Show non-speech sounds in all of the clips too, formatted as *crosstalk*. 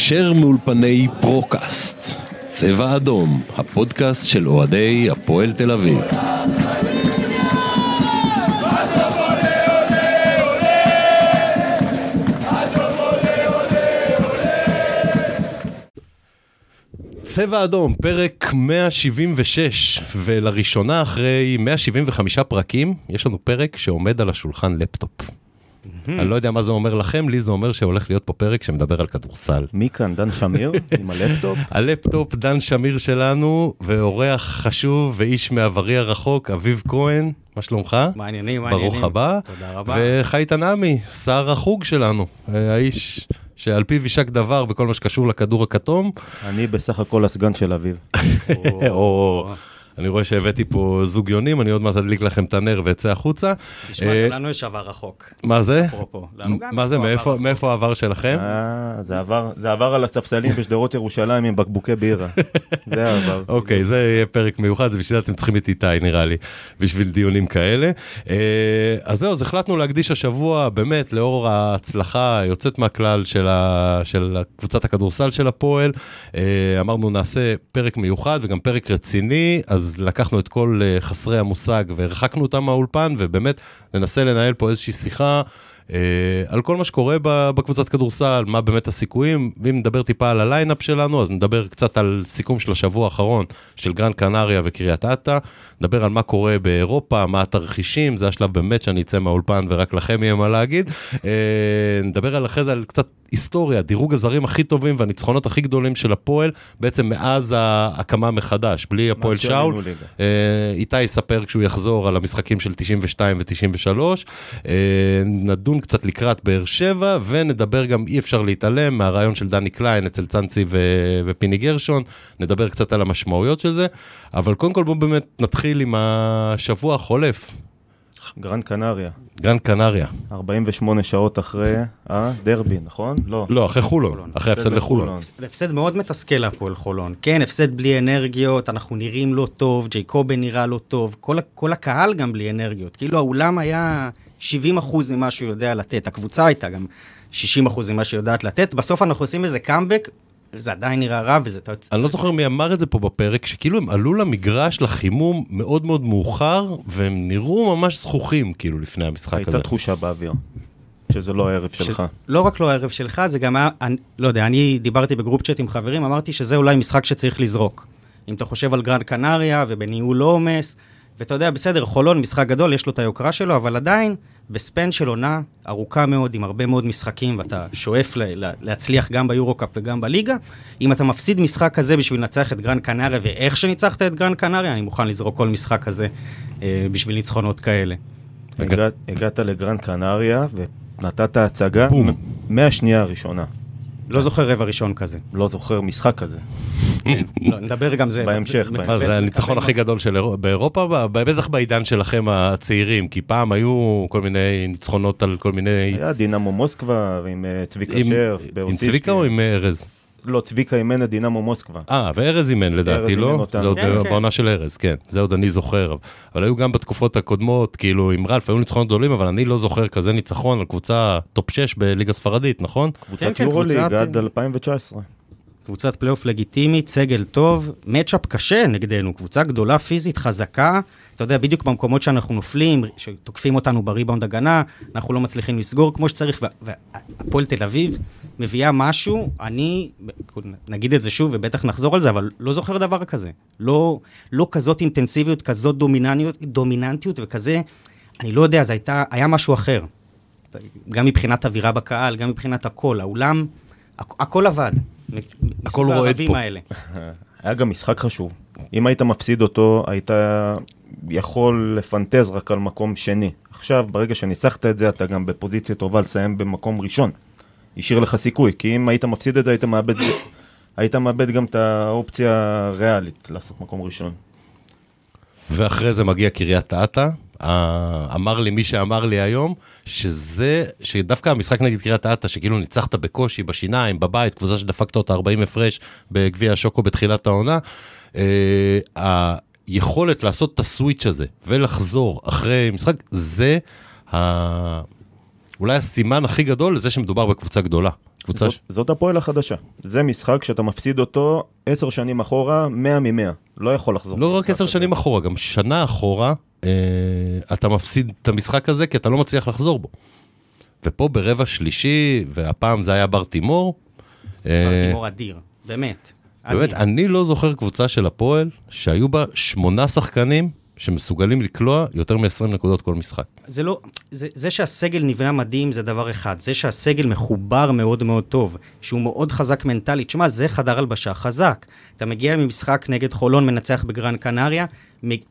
הישר מאולפני פרוקאסט. צבע אדום, הפודקאסט של אוהדי הפועל תל אביב. צבע אדום, פרק 176, ולראשונה אחרי 175 פרקים, יש לנו פרק שעומד על השולחן לפטופ. אני לא יודע מה זה אומר לכם, לי זה אומר שהולך להיות פה פרק שמדבר על כדורסל. מי כאן? דן שמיר? *laughs* עם הלפטופ? הלפטופ, דן שמיר שלנו, ואורח חשוב ואיש מעברי הרחוק, אביב כהן, מה שלומך? מעניינים, מעניינים. ברוך הבא. תודה רבה. וחיית נעמי, שר החוג שלנו, אה, האיש שעל פיו יישק דבר בכל מה שקשור לכדור הכתום. אני בסך הכל הסגן של אביב. *laughs* אני רואה שהבאתי פה זוג יונים, אני עוד מעט אדליק לכם את הנר ואצא החוצה. תשמע, אה, גם לנו יש עבר רחוק. מה זה? אפרופו. מה זה, מאיפה- העבר שלכם? אה, זה עבר- על הספסלים בשדרות ירושלים עם בקבוקי בירה. זה העבר. אוקיי, זה יהיה פרק מיוחד, בשביל זה אתם צריכים את איתי נראה לי, בשביל דיונים כאלה. אה, אז זהו, אז החלטנו להקדיש השבוע, באמת, לאור ההצלחה היוצאת מהכלל של, קבוצת הכדורסל של הפועל, אמרנו נעשה פרק מיוחד וגם פרק רציני, אז לקחנו את כל אה, חסרי המושג והרחקנו אותם מהאולפן, ובאמת ננסה לנהל פה איזושהי שיחה. אה, על כל מה שקורה בקבוצת כדורסל, מה באמת הסיכויים, ואם נדבר טיפה על ה lineup שלנו, אז נדבר קצת על סיכום של השבוע האחרון של גרנד קנריה וקריית אתא, נדבר על מה קורה באירופה, מה התרחישים, זה השלב באמת שאני אצא מהאולפן ורק לכם יהיה מה להגיד. אה, נדבר על אחרי זה על קצת היסטוריה, דירוג הזרים הכי טובים והניצחונות הכי גדולים של הפועל, בעצם מאז ההקמה מחדש, בלי הפועל שאול. אה, איתי יספר כשהוא יחזור על המשחקים של 92 ו-93, נדון קצת לקראת באר שבע, ונדבר גם, אי אפשר להתעלם מהרעיון של דני קליין אצל צאנצי ו- ופיני גרשון, נדבר קצת על המשמעויות של זה, אבל קודם כל בואו באמת נתחיל עם השבוע החולף, גרנד קנריה, גרנד קנריה. 48 שעות אחרי הדרבי, נכון? לא. לא, אחרי חולון. אחרי הפסד לחולון. זה הפסד מאוד מתסכל להפועל חולון. כן, הפסד בלי אנרגיות, אנחנו נראים לא טוב, ג'ייקובן נראה לא טוב, כל הקהל גם בלי אנרגיות. כאילו האולם היה 70 אחוז ממה שהוא יודע לתת, הקבוצה הייתה גם 60 אחוז ממה שהיא יודעת לתת, בסוף אנחנו עושים איזה קאמבק, זה עדיין נראה רע, וזה... אני לא זוכר מי אמר את זה פה בפרק, שכאילו הם עלו למגרש לחימום מאוד מאוד מאוחר, והם נראו ממש זחוחים כאילו לפני המשחק הזה. הייתה תחושה באוויר, שזה לא הערב שלך. לא רק לא הערב שלך, זה גם היה, אני, לא יודע, אני דיברתי ב group chat עם חברים, אמרתי שזה אולי משחק שצריך לזרוק. אם אתה חושב על גרנד קנריה ובניהול עומס, ואתה יודע, בסדר, חולון, משחק גדול, יש לו את היוקרה שלו, אבל עדיין, ב span של עונה ארוכה מאוד, עם הרבה מאוד משחקים, ואתה שואף ל- ל- להצליח גם ביורו-קאפ וגם בליגה, אם אתה מפסיד משחק כזה בשביל לנצח את גרנד קנריה, ואיך שניצחת את גרנד קנריה, אני מוכן לזרוק כל משחק כזה אה, בשביל ניצחונות כאלה. הגעת- הגעת לגרנד קנריה ונתת הצגה מהשנייה הראשונה. לא זוכר רבע ראשון כזה. לא זוכר משחק כזה. לא, נדבר גם זה. בהמשך, זה- זה הניצחון הכי גדול של אירו- באירופה, ב- בטח בעידן שלכם הצעירים, כי פעם היו כל מיני ניצחונות על כל מיני... היה דינמו מוסקבה עם אה, צביקה שרף. עם. צביקה או עם ארז? לא, צביקה אימן את דינמו מוסקבה. אה, וארז אימן לדעתי, אימן לא? זה עוד כן, כן. בעונה של ארז, כן, זה עוד אני זוכר. אבל היו גם בתקופות הקודמות, כאילו עם רלף, היו ניצחונות גדולים, אבל אני לא זוכר כזה ניצחון על קבוצה טופ 6 בליגה ספרדית, נכון? קבוצת כן, יורוליג עד 2019. קבוצת פלייאוף לגיטימית, סגל טוב, matchup קשה נגדנו, קבוצה גדולה, פיזית, חזקה. אתה יודע, בדיוק במקומות שאנחנו נופלים, שתוקפים אותנו בריבאונד הגנה, אנחנו לא מצליחים לסגור כמו שצריך, וה- והפועל תל אביב מביאה משהו, אני, נגיד את זה שוב ובטח נחזור על זה, אבל לא זוכר דבר כזה. לא, לא כזאת אינטנסיביות, כזאת דומיננטיות וכזה, אני לא יודע, זה הייתה, היה משהו אחר. גם מבחינת אווירה בקהל, גם מבחינת הכל, האולם, הכ- הכל עבד. הכל רועד פה. האלה. *laughs* היה גם משחק חשוב. אם היית מפסיד אותו, היית יכול לפנטז רק על מקום שני. עכשיו, ברגע שניצחת את זה, אתה גם בפוזיציה טובה לסיים במקום ראשון. השאיר לך סיכוי, כי אם היית מפסיד את זה, היית מאבד, היית מאבד גם את האופציה הריאלית לעשות מקום ראשון. ואחרי זה מגיע קריית אתא. אמר לי מי שאמר לי היום, שזה, שדווקא המשחק נגד קריית אתא, שכאילו ניצחת בקושי, בשיניים, בבית, קבוצה שדפקת אותה 40 הפרש בגביע השוקו בתחילת העונה, אה, היכולת לעשות את הסוויץ' הזה ולחזור אחרי משחק, זה ה... אולי הסימן הכי גדול לזה שמדובר בקבוצה גדולה. קבוצה זאת, ש... זאת הפועל החדשה. זה משחק שאתה מפסיד אותו עשר שנים אחורה, 100 מ-100. לא יכול לחזור. לא רק למשחק עשר הזה. שנים אחורה, גם שנה אחורה, אתה מפסיד את המשחק הזה כי אתה לא מצליח לחזור בו. ופה ברבע שלישי, והפעם זה היה בר תימור. אה, תימור אדיר, באמת. באמת. אני לא זוכר קבוצה של הפועל שהיו בה שמונה שחקנים שמסוגלים לקלוע יותר מ-20 נקודות כל משחק. זה לא, זה, זה שהסגל נבנה מדהים זה דבר אחד, זה שהסגל מחובר מאוד מאוד טוב, שהוא מאוד חזק מנטלית, תשמע, זה חדר הלבשה חזק. אתה מגיע ממשחק נגד חולון, מנצח בגרן קנריה,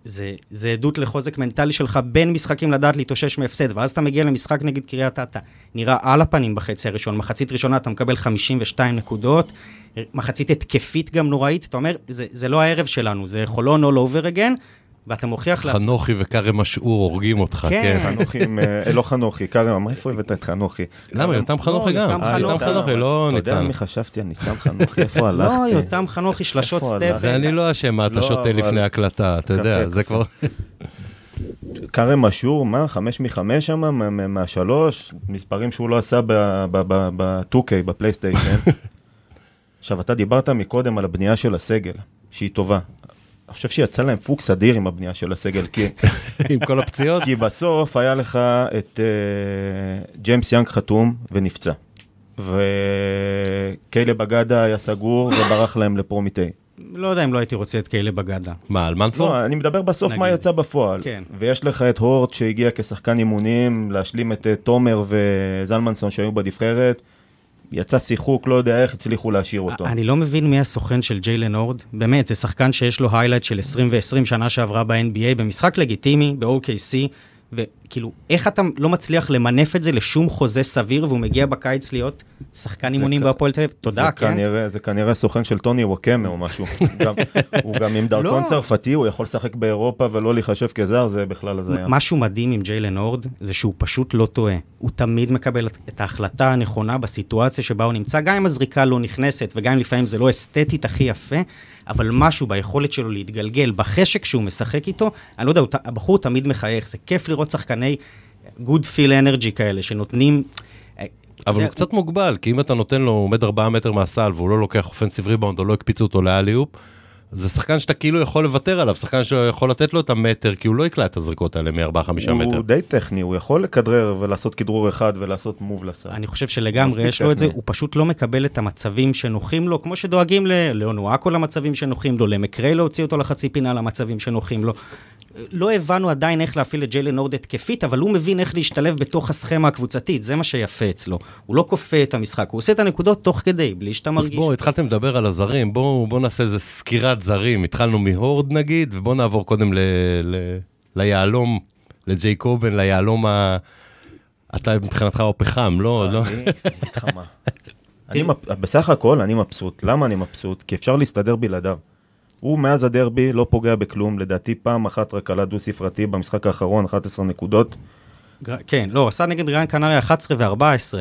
זה, זה עדות לחוזק מנטלי שלך בין משחקים לדעת להתאושש מהפסד, ואז אתה מגיע למשחק נגד קריית אתא, נראה על הפנים בחצי הראשון, מחצית ראשונה אתה מקבל 52 נקודות, מחצית התקפית גם נוראית, אתה אומר, זה, זה לא הערב שלנו, זה חולון all over again, ואתה מוכיח לעצמך. חנוכי וכרם משעור הורגים אותך, כן. כן. חנוכי, עם, אה, לא חנוכי, כרם, מאיפה הבאת את חנוכי? למה, יותם חנוכי לא, גם. יותם אה, חנוכי. יותם חנוכי, לא אתה יודע ניצן. מי חשבתי על ניצן חנוכי? איפה *laughs* הלכתי? לא, יותם חנוכי, שלשות איפה סטפ. הלך? זה אני לא אשם מה אתה לא, שותה לפני הקלטה, אתה יודע, זה. כבר... *laughs* כרם משור, מה? חמש מחמש שם? מה- מה- מהשלוש? מספרים שהוא לא עשה ב-2K, בפלייסטיישן. *laughs* עכשיו, אתה דיברת מקודם על הבנייה של הסגל, שהיא טובה. אני חושב שיצא להם פוקס אדיר עם הבנייה של הסגל, כי, *laughs* עם כל הפציעות. כי בסוף היה לך את אה, ג'יימס יאנג חתום ונפצע. וקיילב אגדה היה סגור וברח להם לפרומיטי. לא יודע אם לא הייתי רוצה את כאלה בגדה. מה, על מנפור? לא, אני מדבר בסוף מה נגיד. יצא בפועל. כן. ויש לך את הורט שהגיע כשחקן אימונים, להשלים את אה, תומר וזלמנסון שהיו בנבחרת. יצא שיחוק, לא יודע איך הצליחו להשאיר אותו. אני לא מבין מי הסוכן של ג'יילן הורד. באמת, זה שחקן שיש לו היילייט של 20 ו-20 שנה שעברה ב-NBA, במשחק לגיטימי, ב-OKC, וכאילו, איך אתה לא מצליח למנף את זה לשום חוזה סביר, והוא מגיע בקיץ להיות שחקן אימונים כ- בהפועל תל אביב? תודה, זה כן? כנראה, זה כנראה סוכן של טוני וואקמה או משהו. *laughs* גם, הוא גם עם דרכון לא. צרפתי, הוא יכול לשחק באירופה ולא להיחשב כזר, זה בכלל הזיה. משהו מדהים עם ג'יילן הורד, זה שהוא פשוט לא טועה. הוא תמיד מקבל את ההחלטה הנכונה בסיטואציה שבה הוא נמצא, גם אם הזריקה לא נכנסת, וגם אם לפעמים זה לא אסתטית הכי יפה, אבל משהו ביכולת שלו להתגלגל, בחשק שהוא משחק איתו, אני לא יודע, הבחור תמיד מחייך, זה כיף לראות שחקני good feel energy כאלה, שנותנים... אה, אבל הוא קצת מוגבל, כי אם אתה נותן לו, הוא עומד 4 מטר מהסל והוא לא לוקח אופנסיב ריבאונד או לא הקפיצו אותו לאליופ, זה שחקן שאתה כאילו יכול לוותר עליו, שחקן שיכול לתת לו את המטר, כי הוא לא יקלע את הזריקות האלה מ-4-5 מטר. הוא די טכני, הוא יכול לכדרר ולעשות כדרור אחד ולעשות מוב לסל. אני חושב שלגמרי יש לו את זה, טכני. הוא פשוט לא מקבל את המצבים שנוחים לו, כמו שדואגים ללאונואקו למצבים שנוחים לו, למקריי להוציא אותו לחצי פינה למצבים שנוחים לו. לא הבנו עדיין איך להפעיל את ג'יילן הורד התקפית, אבל הוא מבין איך להשתלב בתוך הסכמה הקבוצתית, זה מה שיפה אצלו. הוא לא כופה את המשחק, הוא עושה את הנקודות תוך כדי, בלי שאתה אז מרגיש. בואו, התחלתם לדבר על הזרים, בואו בוא נעשה איזה סקירת זרים. התחלנו מהורד נגיד, ובואו נעבור קודם ל, ל, ליהלום, לג'ייקובן, ליהלום ה... אתה מבחינתך הוא פחם, לא, לא. אני מה. בסך הכל אני מבסוט. למה אני מבסוט? כי אפשר להסתדר בלעדיו. הוא מאז הדרבי לא פוגע בכלום, לדעתי פעם אחת רק עלה דו-ספרתי במשחק האחרון, 11 נקודות. גר- כן, לא, עשה נגד גרן קנריה 11 ו-14.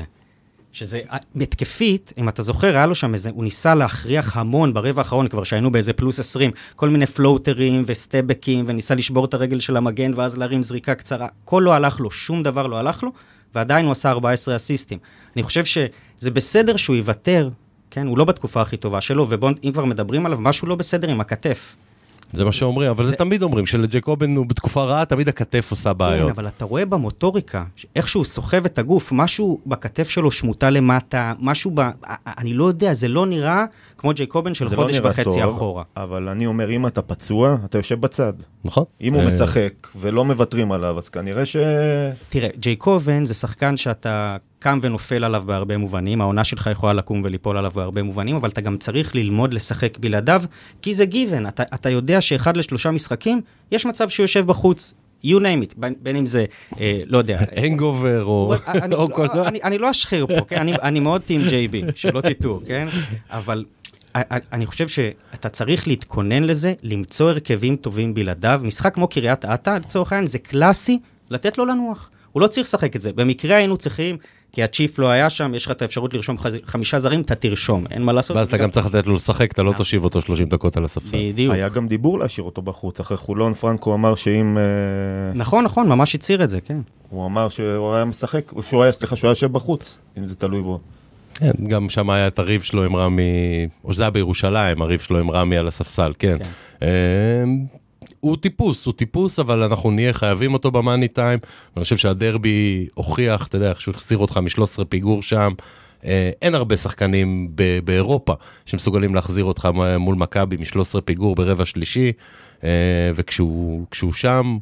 שזה, אה, התקפית, אם אתה זוכר, היה לו שם איזה, הוא ניסה להכריח המון ברבע האחרון, כבר שהיינו באיזה פלוס 20, כל מיני פלוטרים וסטבקים, וניסה לשבור את הרגל של המגן, ואז להרים זריקה קצרה. הכל לא הלך לו, שום דבר לא הלך לו, ועדיין הוא עשה 14 אסיסטים. אני חושב שזה בסדר שהוא יוותר, כן? הוא לא בתקופה הכי טובה שלו, ובואו, אם כבר מדברים עליו, משהו לא בסדר עם הכתף. זה מה שאומרים, אבל זה תמיד אומרים, שלג'ייקובן הוא בתקופה רעה, תמיד הכתף עושה כן, בעיות. אבל אתה רואה במוטוריקה, איך שהוא סוחב את הגוף, משהו בכתף שלו שמוטה למטה, משהו ב... אני לא יודע, זה לא נראה כמו ג'ייקובן של זה לא חודש נראה וחצי טוב, אחורה. אבל אני אומר, אם אתה פצוע, אתה יושב בצד. נכון? אם הוא אה, משחק ולא מוותרים עליו, אז כנראה ש... תראה, ג'ייקובן זה שחקן שאתה קם ונופל עליו בהרבה מובנים, העונה שלך יכולה לקום וליפול עליו בהרבה מובנים, אבל אתה גם צריך ללמוד לשחק בלעדיו, כי זה גיוון, אתה, אתה יודע שאחד לשלושה משחקים, יש מצב שהוא יושב בחוץ. you name it, בין, אם זה, אה, לא יודע, הנגובר או... אני, או כל... לא, אני, אני לא אשחיר פה, כן? אני, אני מאוד טים ג'יי-בי, שלא תטעו, כן? אבל אני חושב שאתה צריך להתכונן לזה, למצוא הרכבים טובים בלעדיו. משחק כמו קריית אתא, לצורך העניין, זה קלאסי, לתת לו לנוח. הוא לא צריך לשחק את זה. במקרה היינו צריכים, כי הצ'יפ לא היה שם, יש לך את האפשרות לרשום חז- חמישה זרים, אתה תרשום, אין מה לעשות. ואז אתה גם צריך לתת לו לשחק, אתה לא תושיב אותו 30 דקות על הספסל. בדיוק. היה גם דיבור להשאיר אותו בחוץ. אחרי חולון, פרנקו אמר שאם... אה, נכון, נכון, ממש הצהיר את זה, כן. הוא אמר שהוא היה משחק, שהוא היה, סליחה, שהוא היה יושב בחוץ, אם זה תלוי בו. כן, גם שם היה את הריב שלו עם רמי, או שזה היה בירושלים, הריב שלו עם רמי על הספסל, כן. הוא טיפוס, הוא טיפוס, אבל אנחנו נהיה חייבים אותו במאני טיים. אני חושב שהדרבי הוכיח, אתה יודע, איך שהוא החזיר אותך מ-13 פיגור שם. אה, אין הרבה שחקנים ב- באירופה שמסוגלים להחזיר אותך מול מכבי מ-13 פיגור ברבע שלישי, אה, וכשהוא כשהוא שם,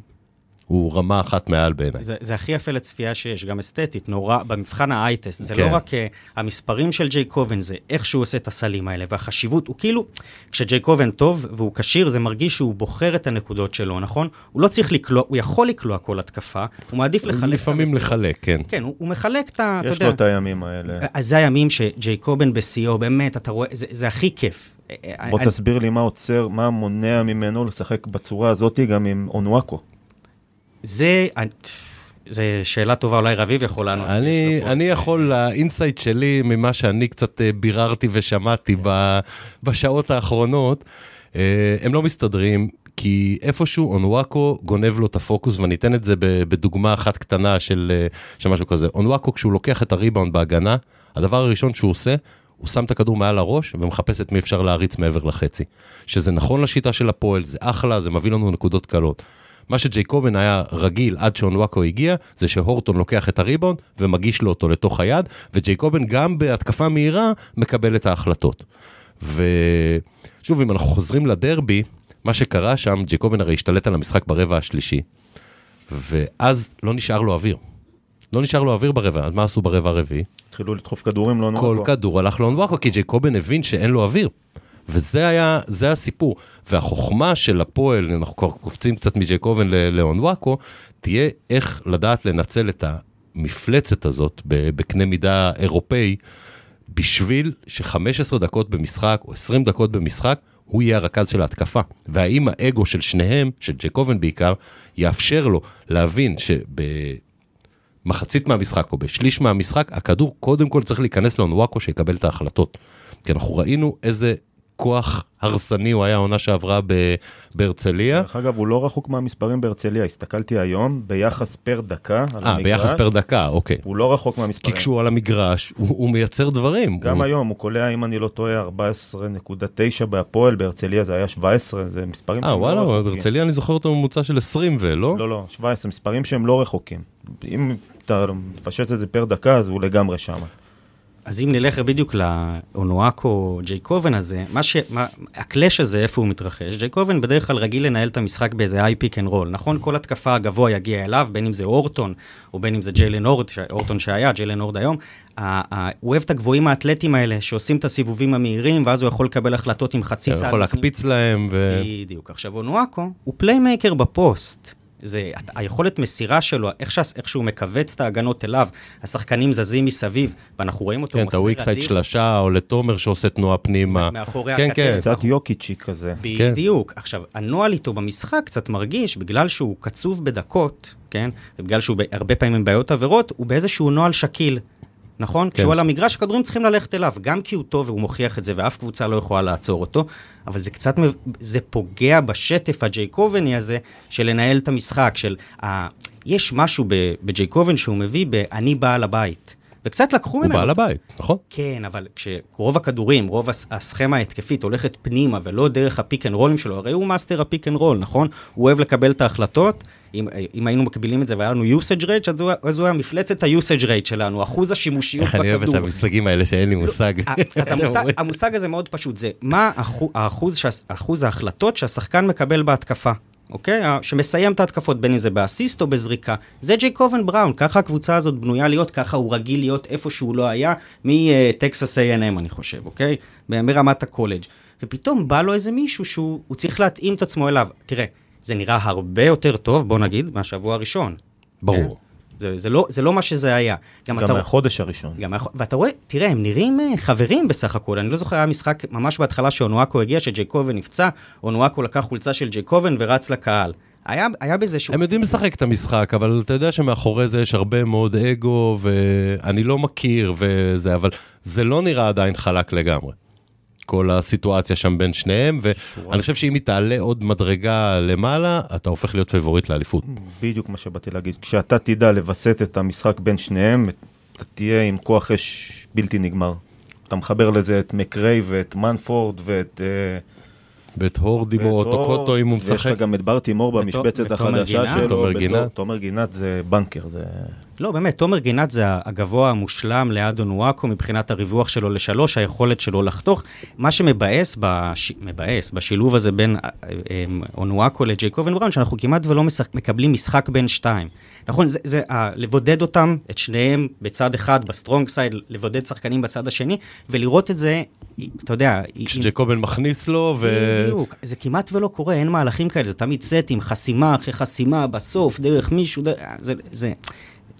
הוא רמה אחת מעל בעיניי. זה, זה הכי יפה לצפייה שיש, גם אסתטית, נורא, במבחן האייטסט. זה כן. לא רק uh, המספרים של ג'יי קובן, זה איך שהוא עושה את הסלים האלה, והחשיבות, הוא כאילו, כשג'יי קובן טוב והוא כשיר, זה מרגיש שהוא בוחר את הנקודות שלו, נכון? הוא לא צריך לקלוע, הוא יכול לקלוע כל התקפה, הוא מעדיף לחלק את לפעמים. לחלק, כן. כן, הוא, הוא מחלק את ה... יש יודע, לו את הימים האלה. אז זה הימים שג'יי קובן בשיאו, באמת, אתה רואה, זה, זה הכי כיף. בוא אני- תסביר לי מה עוצר, מה מונע ממנו לשחק בצורה הזאת גם עם אונואקו. זה, זה שאלה טובה, אולי רביב יכול לענות. אני. אני יכול, ה insight שלי ממה שאני קצת אה, ביררתי ושמעתי ב, בשעות האחרונות, אה, הם לא מסתדרים, כי איפשהו אונוואקו גונב לו את הפוקוס, ואני אתן את זה בדוגמה אחת קטנה של, אה, של משהו כזה. אונוואקו, כשהוא לוקח את הריבאונד בהגנה, הדבר הראשון שהוא עושה, הוא שם את הכדור מעל הראש ומחפש את מי אפשר להריץ מעבר לחצי. שזה נכון לשיטה של הפועל, זה אחלה, זה מביא לנו נקודות קלות. מה שג'ייקובן היה רגיל עד שאונוואקו הגיע, זה שהורטון לוקח את הריבאונד ומגיש לו אותו לתוך היד, וג'ייקובן גם בהתקפה מהירה מקבל את ההחלטות. ושוב, אם אנחנו חוזרים לדרבי, מה שקרה שם, ג'ייקובן הרי השתלט על המשחק ברבע השלישי, ואז לא נשאר לו אוויר. לא נשאר לו אוויר ברבע, אז מה עשו ברבע הרביעי? התחילו לדחוף כדורים כל לאונואקו. כדור הלך לאונוואקו, כי ג'ייקובן הבין שאין לו אוויר. וזה היה, זה הסיפור. והחוכמה של הפועל, אנחנו כבר קופצים קצת מג'ייקובן ל- לאונוואקו, תהיה איך לדעת לנצל את המפלצת הזאת בקנה מידה אירופאי, בשביל ש-15 דקות במשחק או 20 דקות במשחק, הוא יהיה הרכז של ההתקפה. והאם האגו של שניהם, של ג'ייקובן בעיקר, יאפשר לו להבין שב... מחצית מהמשחק או בשליש מהמשחק, הכדור קודם כל צריך להיכנס לאונוואקו שיקבל את ההחלטות. כי אנחנו ראינו איזה כוח הרסני הוא היה העונה שעברה בהרצליה. דרך אגב, הוא לא רחוק מהמספרים בהרצליה, הסתכלתי היום, ביחס פר דקה על אה, המגרש, ביחס per דקה, אוקיי. הוא לא רחוק כי מהמספרים. כשהוא על המגרש, הוא, הוא מייצר דברים. גם הוא... היום הוא קולע, אם אני לא טועה, 14.9 בהפועל, בהרצליה זה היה 17, זה מספרים אה, שהם לא וואלה, רחוקים. בהרצליה אני זוכר אותו ממוצע של 20 ולא? לא, לא, 17, מספרים שהם לא רחוקים. אם אתה מפשט את זה per דקה, אז הוא לגמרי שם. אז אם נלך בדיוק לאונואקו ג'ייקובן הזה, מה ש... מה... ה clash הזה, איפה הוא מתרחש? ג'ייקובן בדרך כלל רגיל לנהל את המשחק באיזה היי pick and roll, נכון? כל התקפה הגבוה יגיע אליו, בין אם זה אורטון, או בין אם זה ג'יילן אורד, ש... אורטון שהיה, ג'יילן אורד היום. ה... ה... הוא אוהב את הגבוהים האתלטים האלה, שעושים את הסיבובים המהירים, ואז הוא יכול לקבל החלטות עם חצי הוא צעד. יכול לפני. להקפיץ להם, ו... בדיוק. עכשיו, אונואקו הוא playmaker בפוסט. זה, היכולת מסירה שלו, איך, שה, איך שהוא מכווץ את ההגנות אליו, השחקנים זזים מסביב, ואנחנו רואים אותו כן, את מוסר ה weak side אדיר. שלשה, או לתומר שעושה תנועה פנימה. מאחורי כן, הכתף. כן. קצת יוקיצ'י כזה. בדיוק. עכשיו, הנוהל איתו במשחק קצת מרגיש, בגלל שהוא קצוב בדקות, כן? ובגלל שהוא הרבה פעמים בעיות עבירות, הוא באיזשהו נוהל שקיל. נכון? כן. כשהוא על המגרש, הכדורים צריכים ללכת אליו, גם כי הוא טוב והוא מוכיח את זה, ואף קבוצה לא יכולה לעצור אותו, אבל זה קצת, זה פוגע בשטף הג'ייקובני הזה, של לנהל את המשחק, של... ה... יש משהו ב- בג'ייקובן שהוא מביא ב"אני בעל הבית". וקצת לקחו הוא ממנו. בעל הבית, נכון? כן, אבל כשרוב הכדורים, רוב הס- הסכמה ההתקפית הולכת פנימה ולא דרך ה pick and roll־ים שלו, הרי הוא מאסטר ה pick and roll, נכון? הוא אוהב לקבל את ההחלטות. אם, אם היינו מקבילים את זה והיה לנו usage rate, אז הוא, אז הוא היה מפלצת ה-usage rate שלנו, אחוז השימושיות איך אני אוהב את בכדור. המושגים האלה שאין לי מושג. אה, אז המושג, *laughs* המושג הזה מאוד פשוט, זה מה האחוז, אחוז ההחלטות שהשחקן מקבל בהתקפה, אוקיי? ה- שמסיים את ההתקפות, בין אם זה באסיסט או בזריקה. זה ג'ייקובן בראון, ככה הקבוצה הזאת בנויה להיות, ככה הוא רגיל להיות איפה שהוא לא היה, מטקסס A&M אני חושב, אוקיי? מרמת הקולג'. ופתאום בא לו איזה מישהו שהוא הוא צריך להתאים את עצמו אליו. תראה, זה נראה הרבה יותר טוב, בוא נגיד, מהשבוע הראשון. ברור. כן? זה, זה, לא, זה לא מה שזה היה. גם אתה- מהחודש הראשון. גם ואתה רואה, תראה, הם נראים אה, חברים בסך הכל. אני לא זוכר, היה משחק ממש בהתחלה שאונואקו הגיע, שג'ייקובן נפצע, אונואקו לקח חולצה של ג'ייקובן ורץ לקהל. היה, היה בזה שהוא... הם יודעים לשחק את המשחק, אבל אתה יודע שמאחורי זה יש הרבה מאוד אגו, ואני לא מכיר וזה, אבל זה לא נראה עדיין חלק לגמרי. כל הסיטואציה שם בין שניהם, ואני חושב שאם היא תעלה עוד מדרגה למעלה, אתה הופך להיות favorite לאליפות. בדיוק מה שבאתי להגיד. כשאתה תדע לווסת את המשחק בין שניהם, אתה תהיה עם כוח אש בלתי נגמר. אתה מחבר לזה את מקריי ואת מנפורד ואת... אה, ואת הורד או טוקוטו אם הוא ויש משחק. לך גם את ברטי מור במשבצת החדשה? שלו. תומר גינת? תומר גינת זה בנקר, זה... לא, באמת, תומר גינת זה הגבוה המושלם ליד אונואקו מבחינת הריווח שלו לשלוש, היכולת שלו לחתוך. מה שמבאס, בש... מבאס, בשילוב הזה בין אה, אה, אונואקו לג'ייקובן בראון, שאנחנו כמעט ולא משחק... מקבלים משחק בין שתיים. נכון, זה, זה ה... לבודד אותם, את שניהם בצד אחד, ב strong side, לבודד שחקנים בצד השני, ולראות את זה, אתה יודע, עם- כשג'ייקובן מכניס לו, ו... בדיוק, זה כמעט ולא קורה, אין מהלכים כאלה, זה תמיד סטים, חסימה אחרי חסימה, בסוף, דרך מישהו, דרך, זה, זה,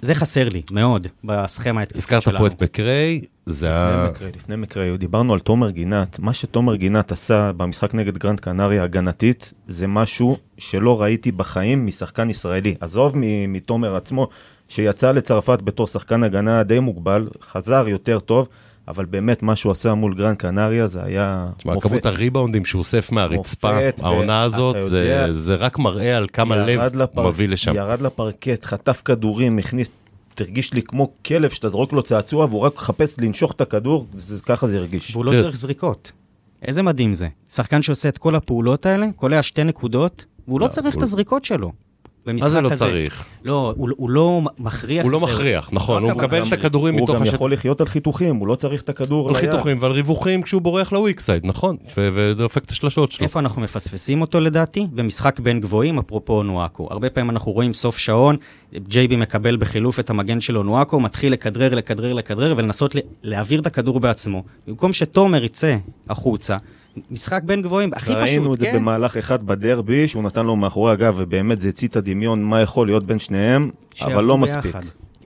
זה חסר לי מאוד בסכמה ההתקפית שלנו. הזכרת פה את מקריי, זה לפני ה... מקריי, לפני מקריי, דיברנו על תומר גינת, מה שתומר גינת עשה במשחק נגד גרנד קנריה הגנתית, זה משהו שלא ראיתי בחיים משחקן ישראלי. עזוב מ- מתומר עצמו, שיצא לצרפת בתור שחקן הגנה די מוגבל, חזר יותר טוב, אבל באמת מה שהוא עשה מול גרנד קנריה זה היה תשמע, כמות הריבאונדים שהוא אוסף מהרצפה, מופת, העונה הזאת, ואתה זה- יודע- זה רק מראה על כמה לב לפר- הוא מביא לשם. ירד לפרקט, חטף כדורים, הכניס, תרגיש לי כמו כלב שאתה זורק לו צעצוע והוא רק מחפש לנשוך את הכדור, זה, ככה זה הרגיש. והוא לא. צריך זריקות. איזה מדהים זה. שחקן שעושה את כל הפעולות האלה, קולע שתי נקודות, והוא לא לא, צריך הוא- את הזריקות שלו. מה זה לא כזה. צריך? לא, הוא, הוא לא מכריח הוא לא. מכריח, נכון, הוא גם- מקבל גם- את הכדורים הוא מתוך גם השטח. יכול לחיות על חיתוכים, הוא לא צריך את הכדור על ליד. חיתוכים ועל ריווחים כשהוא בורח לוויק סייד, נכון, ודופק את השלשות שלו. איפה אנחנו מפספסים אותו לדעתי? במשחק בין גבוהים, אפרופו נואקו. הרבה פעמים אנחנו רואים סוף שעון, ג'ייבי מקבל בחילוף את המגן שלו נואקו, מתחיל לכדרר, לכדרר, לכדרר, ולנסות להעביר את הכדור בעצמו. במקום שתומר יצא החוצה, משחק בין גבוהים, הכי פשוט, ראינו את זה כן? במהלך אחד בדרבי, שהוא נתן לו מאחורי הגב, ובאמת זה הצית את הדמיון מה יכול להיות בין שניהם, אבל לא ביחד. מספיק.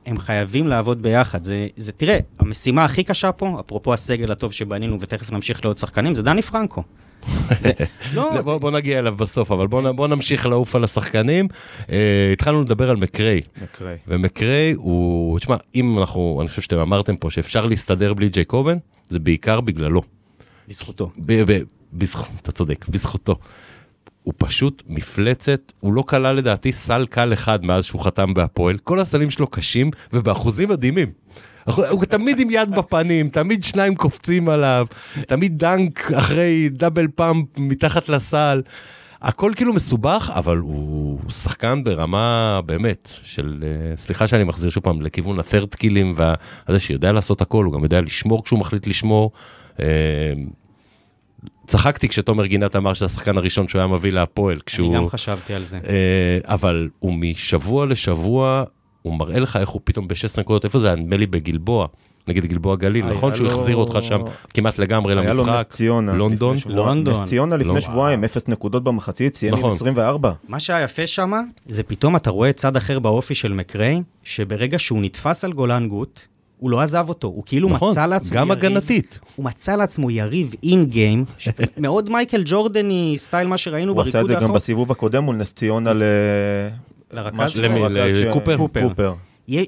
הם חייבים לעבוד ביחד. זה, זה, תראה, המשימה הכי קשה פה, אפרופו הסגל הטוב שבנינו, ותכף נמשיך לעוד שחקנים, זה דני פרנקו. *laughs* זה, לא, זה, בוא, בוא נגיע אליו בסוף, אבל בוא, נמשיך לעוף על השחקנים. אה, התחלנו לדבר על מקריי, מקריי. ומקריי הוא, תשמע, אם אנחנו, אני חושב שאתם אמרתם פה שאפשר להסתדר בלי ג'ייקובן, זה בעיקר בגללו. בזכותו. ב- ב- בזכות, אתה צודק, בזכותו. הוא פשוט מפלצת, הוא לא כלל לדעתי סל קל אחד מאז שהוא חתם בהפועל, כל הסלים שלו קשים ובאחוזים מדהימים. הוא תמיד עם יד בפנים, תמיד שניים קופצים עליו, תמיד דנק אחרי דאבל פאמפ מתחת לסל. הכל כאילו מסובך, אבל הוא שחקן ברמה באמת של, אה, סליחה שאני מחזיר שוב פעם לכיוון ה-third קילים והזה שיודע לעשות הכל, הוא גם יודע לשמור כשהוא מחליט לשמור. צחקתי כשתומר גינת אמר שזה השחקן הראשון שהוא היה מביא להפועל, כשהוא... אני גם חשבתי על זה. אה, אבל הוא משבוע לשבוע, הוא מראה לך איך הוא פתאום ב-16 נקודות, איפה זה היה? נדמה לי בגלבוע, נגיד גלבוע גליל, נכון שהוא החזיר אותך שם כמעט לגמרי היה לו נס למשחק, ציונה. לונדון, לונדון. נס ציונה לא. לפני שבועיים, אפס נקודות במחצית, סיים עם נכון. 24. מה שהיה יפה שם, זה פתאום אתה רואה צד אחר באופי של מקריי, שברגע שהוא נתפס על גולן גוט, הוא לא עזב אותו, הוא כאילו נכון, מצא לעצמו גם יריב, הגנתית. הוא מצא לעצמו יריב אין גיים, *laughs* מאוד מייקל ג'ורדני, סטייל מה שראינו הוא עשה את בריקוד זה גם האחרון. בסיבוב הקודם מול נס ציונה ל... לרכז? למי? לקופר? קופר.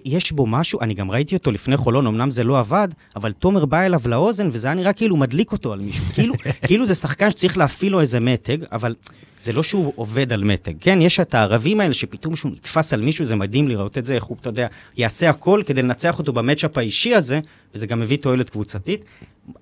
יש בו משהו, אני גם ראיתי אותו לפני חולון, אמנם זה לא עבד, אבל תומר בא אליו לאוזן, וזה היה נראה כאילו מדליק אותו על מישהו. *laughs* כאילו, כאילו זה שחקן שצריך להפעיל לו איזה מתג, אבל זה לא שהוא עובד על מתג. כן, יש את הערבים האלה שפתאום שהוא נתפס על מישהו, זה מדהים לראות את זה, איך הוא, אתה יודע, יעשה הכל כדי לנצח אותו במצ'אפ האישי הזה, וזה גם מביא תועלת קבוצתית.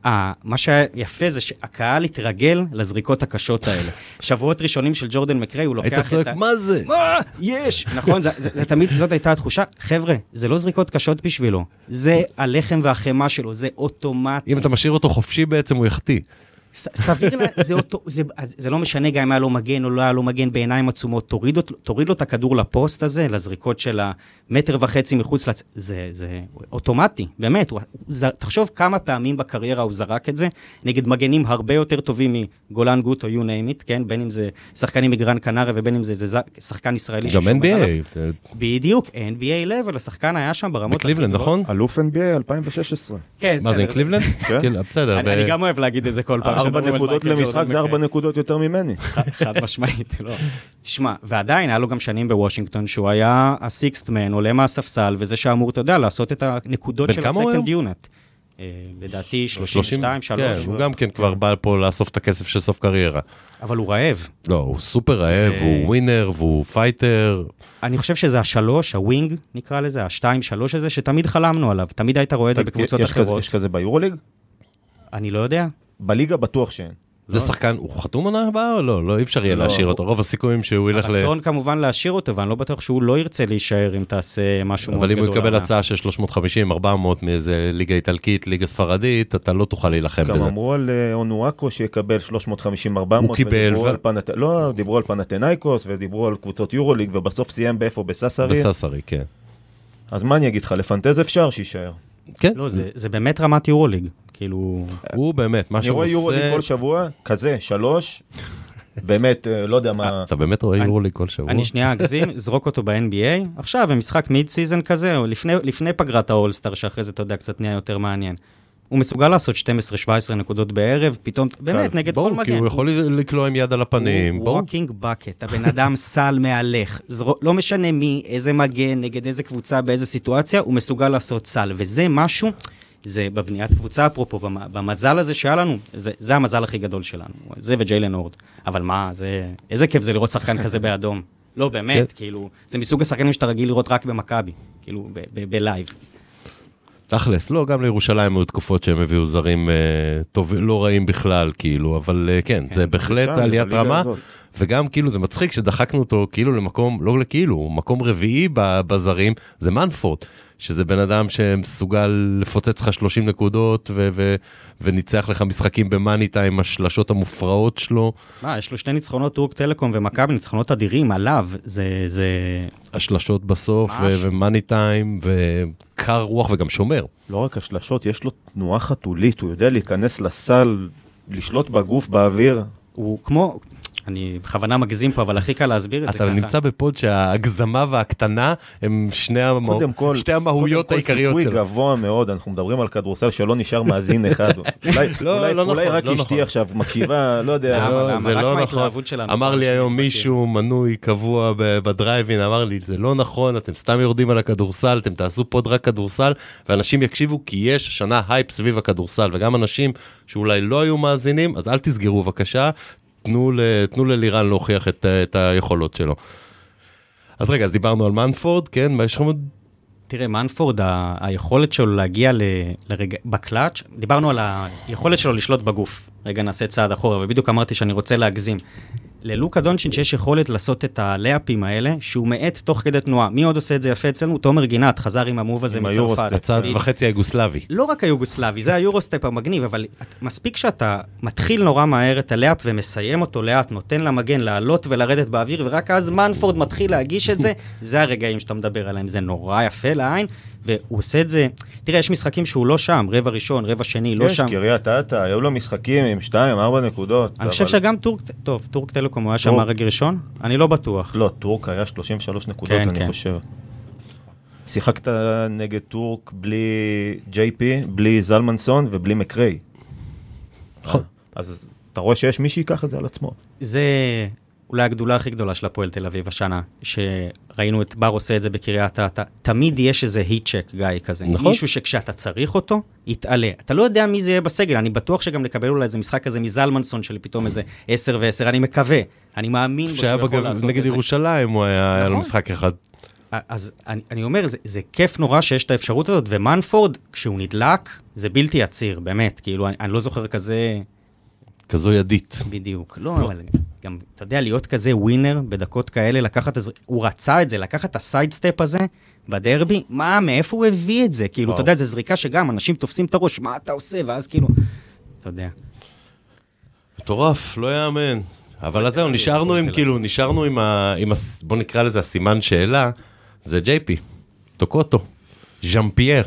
מה שהיה יפה זה שהקהל התרגל לזריקות הקשות האלה. שבועות ראשונים של ג'ורדן מקריי, הוא לוקח היית את צועק, ה... מה זה? מה? יש! נכון, זה, זה, זה תמיד, זאת הייתה התחושה. חבר'ה, זה לא זריקות קשות בשבילו. זה הלחם והחמאה שלו, זה אוטומטי. אם אתה משאיר אותו חופשי בעצם הוא יחטיא. סביר, לה- זה, אוטו, זה, זה לא משנה גם אם היה לו מגן או לא היה לו מגן בעיניים עצומות, תוריד, אותו- תוריד לו את הכדור לפוסט הזה, לזריקות של המטר וחצי מחוץ לצ... זה, זה אוטומטי, באמת. הוא, הוא, ז- תחשוב כמה פעמים בקריירה הוא זרק את זה, נגד מגנים הרבה יותר טובים מגולן גוט או you name it, כן? בין אם זה שחקנים מגרן קנריה ובין אם זה, זה שחקן ישראלי גם. NBA, זה- בדיוק, NBA level, השחקן היה שם ברמות... בקליבלנד. נכון? אלוף NBA 2016. כן, מה זה, קליבלנד? כן. כן, בסדר. אני גם אוהב להגיד את זה כל פעם. ארבע נקודות למשחק זה ארבע. נקודות יותר ממני. חד משמעית, לא. תשמע, ועדיין היה לו גם שנים בוושינגטון שהוא היה ה sixth man, עולה מהספסל, וזה שאמור, אתה יודע, לעשות את הנקודות של ה second unit. אה, לדעתי 32, 3, כן, הוא גם כן כבר בא פה לאסוף את הכסף של סוף קריירה. אבל הוא רעב. לא, הוא סופר רעב, הוא ווינר והוא פייטר. אני חושב שזה השלוש, הווינג נקרא לזה, השתיים, שלוש הזה, שתמיד חלמנו עליו. תמיד היית רואה את זה בקבוצות אחרות. יש כזה ביורוליג? אני לא יודע. בליגה בטוח שאין. זה שחקן, הוא חתום עונה הבאה או לא? לא, אי אפשר יהיה לא, להשאיר הוא- אותו. רוב הסיכויים שהוא ילך ל... הרצון כמובן להשאיר אותו, ואני לא בטוח שהוא לא ירצה להישאר אם תעשה משהו מאוד אבל גדול. אם הוא יקבל. הצעה של 350, 400 מאיזה ליגה איטלקית, ליגה ספרדית, אתה לא תוכל להילחם גם בזה. אמרו על אה, אונואקו שיקבל 350-400. הוא קיבל, ו- על פנת... לא, דיברו על פנתנייקוס ודיברו על קבוצות יורוליג, ובסוף סיים באיפה? בססרי. בססרי, כן. אז מה אני אגיד לך, לפנטז אפשר שיישאר. כן, לא, זה, זה באמת רמת יורוליג. כאילו, הוא באמת, מה אני שהוא רואה יורוליג עושה... כל שבוע, כזה, שלוש, באמת, אה, לא יודע מה... אתה באמת רואה אני- יורוליג כל שבוע? אני שנייה אגזים, זרוק אותו ב-NBA, עכשיו, במשחק mid season כזה, או לפני, לפני פגרת האולסטאר, שאחרי זה, אתה יודע, קצת נהיה יותר מעניין. הוא מסוגל לעשות 12-17 נקודות בערב, פתאום, באמת, נגד כל ברור, מגן. כי הוא יכול לקלוע עם יד על הפנים, הוא ברור. walking bucket, הבן אדם *laughs* סל מהלך. לא משנה מי, איזה מגן, נגד איזה קבוצה, באיזה סיטואציה, הוא מסוגל לעשות סל. וזה משהו, זה בבניית קבוצה, אפרופו, במ- במזל הזה שהיה לנו, זה, זה המזל הכי גדול שלנו. זה וג'יילן הורד. אבל מה, זה... איזה כיף זה לראות שחקן כזה באדום. *laughs* לא, באמת, כאילו, זה מסוג השחקנים שאתה רגיל לראות רק במכבי, כאילו, ב- ב- ב live. תכלס, לא, גם לירושלים היו תקופות שהם הביאו זרים אה, טוב, לא רעים בכלל, כאילו, אבל אה, כן, זה בהחלט עליית רמה, הזאת. וגם כאילו זה מצחיק שדחקנו אותו כאילו למקום, לא לכאילו, מקום רביעי ב- בזרים, זה מנפורד, שזה בן אדם שמסוגל לפוצץ לך 30 נקודות ו- ו- וניצח לך משחקים ב money time, השלשות המופרעות שלו, מה, יש לו שני ניצחונות טורק טלקום ומכבי, ניצחונות אדירים עליו, זה... זה... השלשות בסוף, ו-. ומאני טיים, וקר רוח וגם שומר. לא רק השלשות, יש לו תנועה חתולית, הוא יודע להיכנס לסל, לשלוט בגוף, באוויר. הוא כמו, אני בכוונה מגזים פה, אבל הכי קל להסביר את זה אתה ככה. נמצא בפוד שההגזמה והקטנה הם שני קודם כל, שתי המהויות קודם כל העיקריות סיכוי שלו. גבוה מאוד, אנחנו מדברים על כדורסל שלא נשאר מאזין אחד. *laughs* אולי, לא, אולי, לא אולי נכון, רק לא אשתי נכון. עכשיו מקשיבה, לא יודע. למה? לא, למה? זה לא נכון. אמר כל לי היום מכיר. מישהו מנוי קבוע בדרייבין, אמר לי, זה לא נכון, אתם סתם יורדים על הכדורסל, אתם תעשו פוד רק כדורסל, ואנשים יקשיבו כי יש השנה הייפ סביב הכדורסל, וגם אנשים שאולי לא היו מאזינים, אז אל תסגרו בבקשה, תנו, ל, תנו ללירן להוכיח את, את היכולות שלו. אז רגע, אז דיברנו על מנפורד, כן? מה יש לכם עוד? תראה, מנפורד, ה- היכולת שלו להגיע ל- לרגע, בקלאץ', דיברנו על היכולת שלו לשלוט בגוף. רגע, נעשה צעד אחורה, ובדיוק אמרתי שאני רוצה להגזים. ללוקה דונצ'ינץ' יש יכולת לעשות את הלאפים האלה, שהוא מאט תוך כדי תנועה. מי עוד עושה את זה יפה אצלנו? תומר גינת, חזר עם המוב הזה עם מצרפת. היורוסטפ. הצד בדיוק. וחצי היוגוסלבי. לא רק היוגוסלבי, זה היורוסטפ המגניב, אבל מספיק שאתה מתחיל נורא מהר את הלאפ ומסיים אותו לאט, נותן למגן לעלות ולרדת באוויר, ורק אז מנפורד מתחיל להגיש את זה, *laughs* זה הרגעים שאתה מדבר עליהם, זה נורא יפה לעין, והוא עושה את זה, תראה, יש משחקים שהוא לא שם, רבע ראשון, רבע שני, לא יש, שם. קריית אתא, היו לו משחקים עם 2, 4 נקודות. אני חושב אבל- שגם טורק, טוב, טורק טלקום הוא היה שם. הרגע ראשון? אני לא בטוח. לא, טורק היה 33 נקודות, כן, אני כן. חושב. שיחקת נגד טורק בלי ג'יי פי, בלי זלמנסון ובלי מקריי. נכון. אז אתה רואה שיש מי שייקח את זה על עצמו. זה אולי הגדולה הכי גדולה של הפועל תל אביב השנה, שראינו את בר עושה את זה בקריית אתא. תמיד יש איזה heat check guy כזה. נכון. מישהו שכשאתה צריך אותו, יתעלה. אתה לא יודע מי זה יהיה בסגל, אני בטוח שגם נקבל אולי איזה משחק כזה מזלמנסון של פתאום איזה 10 ו-10, אני מקווה, אני מאמין בו שהוא יכול בגב- לעשות נגד את זה. ירושלים, הוא היה היה לו נכון. משחק אחד. אז אני, אני אומר, זה, זה כיף נורא שיש את האפשרות הזאת, ומנפורד, כשהוא נדלק, זה בלתי עציר, באמת, כאילו, אני, אני לא זוכר כזה... כזו ידית. בדיוק. לא, אבל גם, אתה יודע, להיות כזה ווינר בדקות כאלה, לקחת, איזה- הוא רצה את זה, לקחת את ה sidestep הזה בדרבי, מה, מאיפה הוא הביא את זה? כאילו, וואו. אתה יודע, זו זריקה שגם אנשים תופסים את הראש, מה אתה עושה? ואז כאילו, אתה יודע. מטורף, לא יאמן. אבל אז זהו, נשארנו עם, כאילו, נשארנו עם ה... בוא נקרא לזה הסימן שאלה, זה ג'יי פי, טוקוטו, ז'אן פייר.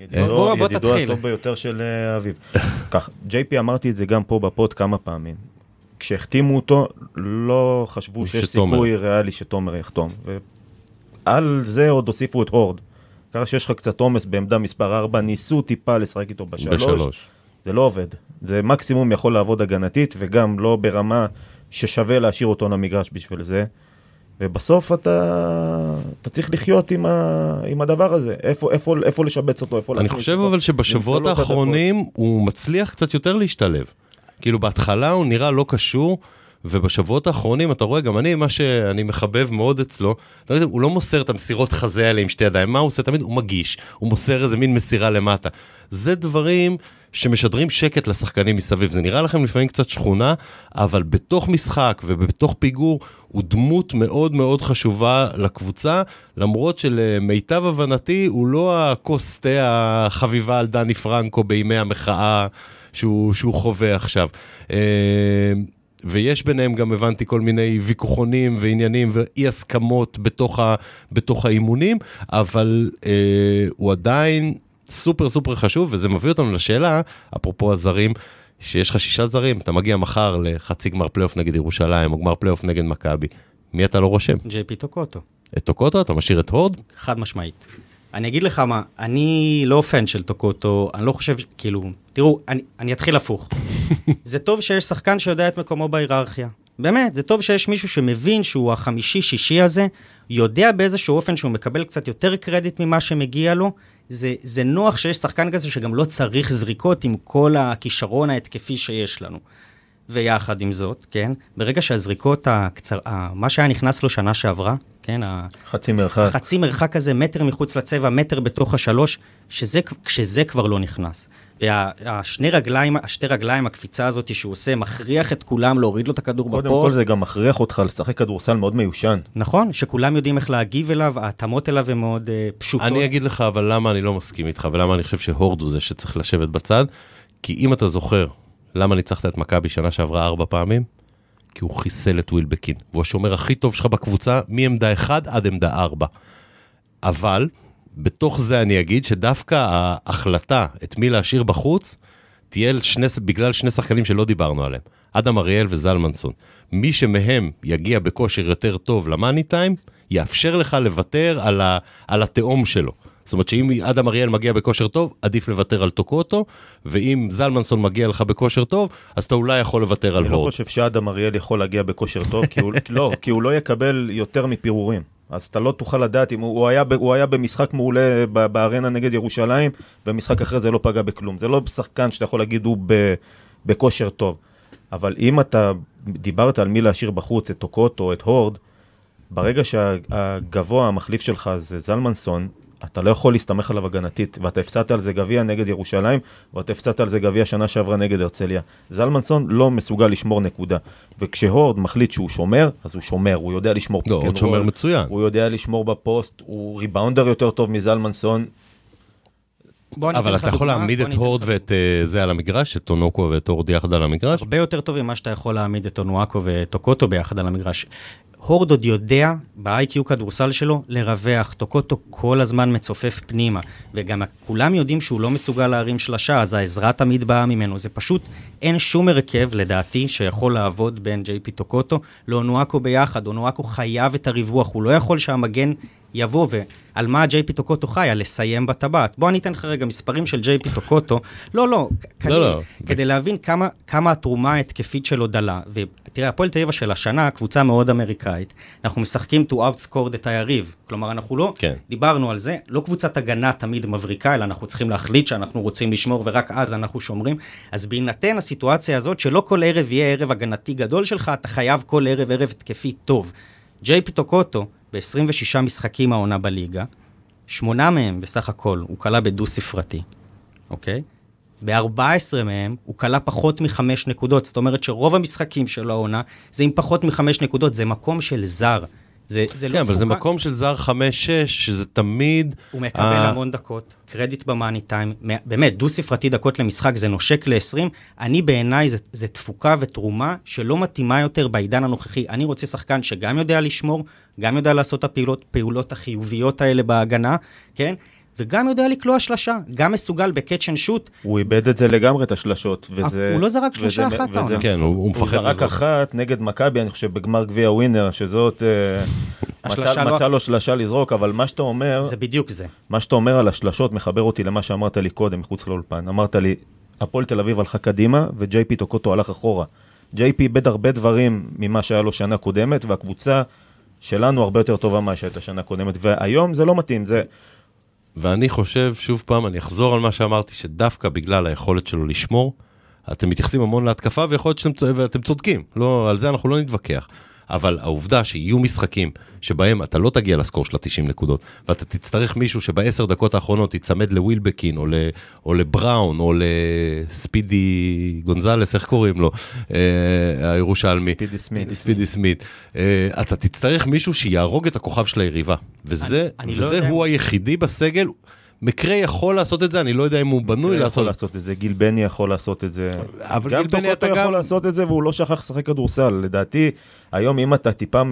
ידידו ידידו. הטוב ביותר של אה, אביב. *coughs* כך, ג'יי פי אמרתי את זה גם פה בפוד כמה פעמים. כשהחתימו אותו, לא חשבו שיש שתומר. סיכוי ריאלי שתומר יחתום. ועל זה עוד הוסיפו את הורד. ככה שיש לך קצת עומס בעמדה מספר 4, ניסו טיפה לשחק איתו בשלוש. בשלוש. זה לא עובד. זה מקסימום יכול לעבוד הגנתית, וגם לא ברמה ששווה להשאיר אותו למגרש בשביל זה. ובסוף אתה, אתה צריך לחיות עם, ה, עם הדבר הזה, איפה, איפה, איפה לשבץ אותו, איפה אני חושב אותו. אבל שבשבועות האחרונים הוא מצליח קצת יותר להשתלב. כאילו בהתחלה הוא נראה לא קשור, ובשבועות האחרונים אתה רואה, גם אני, מה שאני מחבב מאוד אצלו, הוא לא מוסר את המסירות חזה האלה עם שתי ידיים, מה הוא עושה תמיד? הוא מגיש, הוא מוסר איזה מין מסירה למטה. זה דברים שמשדרים שקט לשחקנים מסביב. זה נראה לכם לפעמים קצת שכונה, אבל בתוך משחק ובתוך פיגור, הוא דמות מאוד מאוד חשובה לקבוצה, למרות שלמיטב הבנתי, הוא לא הכוס תה החביבה על דני פרנקו בימי המחאה שהוא, שהוא חווה עכשיו. אה, ויש ביניהם גם הבנתי כל מיני ויכוחונים ועניינים ואי הסכמות בתוך, ה, בתוך האימונים, אבל אה, הוא עדיין סופר סופר חשוב, וזה מביא אותנו לשאלה, אפרופו הזרים, שיש לך שישה זרים, אתה מגיע מחר לחצי גמר פלייאוף נגד ירושלים, או גמר פלייאוף נגד מכבי, מי אתה לא רושם? ג'יי פי טוקוטו, את טוקוטו? אתה משאיר את הורד? חד משמעית. אני אגיד לך מה, אני לא פן של טוקוטו, אני לא חושב, כאילו, תראו, אני, אני אתחיל הפוך. *laughs* זה טוב שיש שחקן שיודע את מקומו בהיררכיה. באמת, זה טוב שיש מישהו שמבין שהוא החמישי-שישי הזה, יודע באיזשהו אופן שהוא מקבל קצת יותר קרדיט ממה שמגיע לו. זה, זה נוח שיש שחקן כזה שגם לא צריך זריקות עם כל הכישרון ההתקפי שיש לנו. ויחד עם זאת, כן, ברגע שהזריקות הקצר... מה שהיה נכנס לו שנה שעברה, כן, חצי מרחק. חצי מרחק כזה, מטר מחוץ לצבע, מטר בתוך השלוש, שזה, כשזה כבר לא נכנס. והשני רגליים, השתי רגליים, הקפיצה הזאת שהוא עושה, מכריח את כולם להוריד לו את הכדור קודם כל בפוסט. זה גם מכריח אותך לשחק כדורסל מאוד מיושן. נכון, שכולם יודעים איך להגיב אליו, ההתאמות אליו הן מאוד uh, פשוטות. אני אגיד לך אבל למה אני לא מסכים איתך, ולמה אני חושב שהורד הוא זה שצריך לשבת בצד, כי אם אתה זוכר למה ניצחת את מכבי שנה שעברה ארבע פעמים, כי הוא חיסל את ווילבקין, והוא השומר הכי טוב שלך בקבוצה, מעמדה 1 עד עמדה 4. אבל, בתוך זה אני אגיד שדווקא ההחלטה את מי להשאיר בחוץ, תהיה שני, בגלל שני שחקנים שלא דיברנו עליהם, אדם אריאל וזלמנסון. מי שמהם יגיע בכושר יותר טוב למאני טיים, יאפשר לך לוותר על, ה, על התהום שלו. זאת אומרת שאם אדם אריאל מגיע בכושר טוב, עדיף לוותר על טוקוטו, ואם זלמנסון מגיע לך בכושר טוב, אז אתה אולי יכול לוותר על אני לא הורד. חושב שאדם אריאל יכול להגיע בכושר טוב, כי הוא, *laughs* לא, כי הוא לא יקבל יותר מפירורים. אז אתה לא תוכל לדעת אם הוא, הוא, היה, הוא היה במשחק מעולה בארנה נגד ירושלים, ומשחק אחרי זה לא פגע בכלום. זה לא שחקן שאתה יכול להגיד הוא ב, בכושר טוב. אבל אם אתה דיברת על מי להשאיר בחוץ, את טוקוטו את הורד, ברגע שהגבוה, המחליף שלך זה זלמנסון, אתה לא יכול להסתמך עליו הגנתית, ואתה הפסדת על זה גביע נגד ירושלים, ואתה הפסדת על זה גביע שנה שעברה נגד הרצליה. זלמנסון לא מסוגל לשמור נקודה, וכשהורד מחליט שהוא שומר, אז הוא שומר, הוא יודע לשמור לא, עוד and שומר מצוין. הוא יודע לשמור בפוסט, הוא ריבאונדר יותר טוב מזלמנסון, אבל אתה יכול להעמיד את הורד ואת אה, זה על המגרש, את טונוקו ואת הורד יחד על המגרש? הרבה יותר טוב ממה שאתה יכול להעמיד את אונואקו וטוקוטו ביחד על המגרש. הורד עוד יודע, ב-IQ כדורסל שלו, לרווח. טוקוטו כל הזמן מצופף פנימה. וגם כולם יודעים שהוא לא מסוגל להרים שלשה, אז העזרה תמיד באה ממנו. זה פשוט, אין שום הרכב, לדעתי, שיכול לעבוד בין ג'יי פי טוקוטו לאונואקו ביחד. אונואקו חייב את הריווח, הוא לא יכול שהמגן יבוא, ועל מה ג'יי פי טוקוטו חי? על לסיים בטבעת. בוא אני אתן לך רגע מספרים של ג'יי פי טוקוטו. לא, לא, קליל, לא. כדי להבין כמה, כמה התרומה ההתקפית שלו דלה. ותראה, הפועל תל אביב של השנה, קבוצה מאוד אמריקאית, אנחנו משחקים to outscored את היריב. כלומר, אנחנו לא, כן. דיברנו על זה, לא קבוצת הגנה תמיד מבריקה, אלא אנחנו צריכים להחליט שאנחנו רוצים לשמור ורק אז אנחנו שומרים. אז בהינתן הסיטואציה הזאת, שלא כל ערב יהיה ערב הגנתי גדול שלך, אתה חייב כל ערב ערב התקפי טוב. ג'יי פיטוקוטו, ב-26 משחקים העונה בליגה, שמונה מהם בסך הכל הוא כלה בדו-ספרתי, אוקיי? ב-14 מהם הוא כלה פחות מחמש נקודות, זאת אומרת שרוב המשחקים של העונה זה עם פחות מחמש נקודות, זה מקום של זר. זה, זה לא כן, אבל זה תפוקה. מקום של זר 5-6, שזה תמיד... הוא מקבל ה- המון דקות, קרדיט ב-money time, באמת, דו-ספרתי דקות למשחק זה נושק ל-20, אני בעיניי זה, זה תפוקה ותרומה שלא מתאימה יותר בעידן הנוכחי. אני רוצה שחקן שגם יודע לשמור, גם יודע לעשות את הפעולות פעולות החיוביות האלה בהגנה, כן? וגם יודע לקלוע שלשה, גם מסוגל ב-catch and shoot. הוא איבד את זה לגמרי, את השלשות, וזה... הוא לא זרק שלושה וזה- אחת וזה- העונה. כן, הוא הוא הוא מפחד זרק לזרוק. אחת נגד מכבי, אני חושב, בגמר גביע ווינר, שזאת... אה, מצא- לא- מצא לו שלשה לזרוק, אבל מה שאתה אומר, זה בדיוק זה. מה שאתה אומר על השלשות מחבר אותי למה שאמרת לי קודם, מחוץ לאולפן. אמרת לי, הפועל תל אביב הלכה קדימה, וג'יי פי טוקוטו הלך אחורה. ג'יי פי איבד הרבה דברים ממה שהיה לו שנה קודמת, והקבוצה שלנו הרבה יותר טובה ממה שהייתה שנה קודמת, והיום זה לא מתאים, זה... ואני חושב, שוב פעם, אני אחזור על מה שאמרתי, שדווקא בגלל היכולת שלו לשמור, אתם מתייחסים המון להתקפה, ויכול להיות שאתם צודקים, לא, על זה אנחנו לא נתווכח. אבל העובדה שיהיו משחקים שבהם אתה לא תגיע לסקור של ה-90 נקודות, ואתה תצטרך מישהו שבעשר דקות האחרונות יצמד לווילבקין, או, ל, או לבראון, או לספידי גונזלס, איך קוראים לו, אה, הירושלמי? ספידי סמית. ספידי סמית. אה, אתה תצטרך מישהו שיהרוג את הכוכב של היריבה. וזה, אני- אני לא וזה יודע הוא היחידי בסגל. מקרה יכול לעשות את זה, אני לא יודע אם הוא בנוי לעשות יכול לעשות את זה, גיל בני יכול לעשות את זה. אבל גם גיל בני אתה יכול גם- לעשות את זה, והוא לא שכח לשחק כדורסל. לדעתי, היום אם אתה טיפה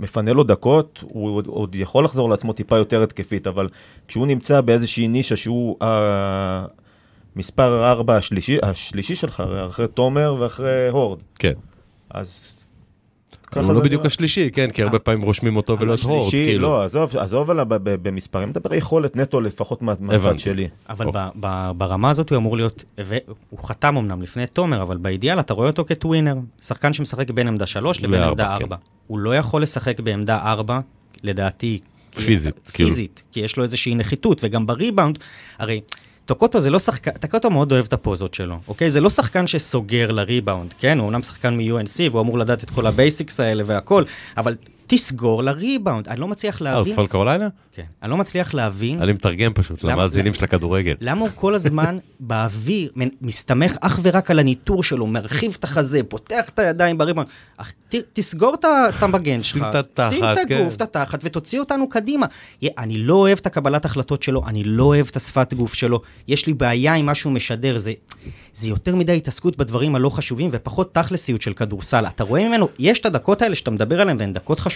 מפנה לו דקות, הוא עוד- עוד יכול לחזור לעצמו טיפה יותר התקפית, אבל כשהוא נמצא באיזושהי נישה שהוא המספר 4 השלישי, השלישי שלך, אחרי תומר ואחרי הורד, כן. אז... הוא לא בדיוק השלישי, כן, כי הרבה פעמים רושמים אותו ולא את הורד, השלישי, כאילו. לא, עזוב, עזוב על ה- ב- ב- במספרים, מדבר יכולת נטו לפחות מה- מהצד. שלי. אבל אוקיי. ב- ב- ברמה הזאת הוא אמור להיות, והוא חתם אמנם לפני תומר, אבל באידיאל אתה רואה אותו כ-tweener. שחקן שמשחק בין עמדה 3 לבין עמדה כן. 4. הוא לא יכול לשחק בעמדה 4, לדעתי. כי- פיזית, כאילו. פיזית, כי יש לו איזושהי נחיתות, וגם בריבאונד, הרי... טוקוטו זה לא שחקן, טוקוטו מאוד אוהב את הפוזות שלו, אוקיי? זה לא שחקן שסוגר לריבאונד, כן? הוא אומנם שחקן מ-UNC והוא אמור לדעת את כל ה-basics האלה והכל, אבל תסגור לריבאונד. אני לא מצליח אה, להבין... צפון קרוליינה? כן. אני לא מצליח להבין אני מתרגם פשוט למאזינים של הכדורגל. למה הוא כל הזמן *laughs* באוויר, מסתמך אך ורק על הניטור שלו, מרחיב את החזה, פותח את הידיים ת, תסגור את המגן שלך, שים את התחת, שים את כן. הגוף, את התחת, ותוציא אותנו קדימה. אני לא אוהב את הקבלת החלטות שלו, אני לא אוהב את השפת גוף שלו, יש לי בעיה עם מה שהוא משדר, זה, זה יותר מדי התעסקות בדברים הלא חשובים ופחות תכלסיות של כדורסל. אתה רואה ממנו, יש את הדקות האלה שאתה מדבר עליהן והן דקות חשובות,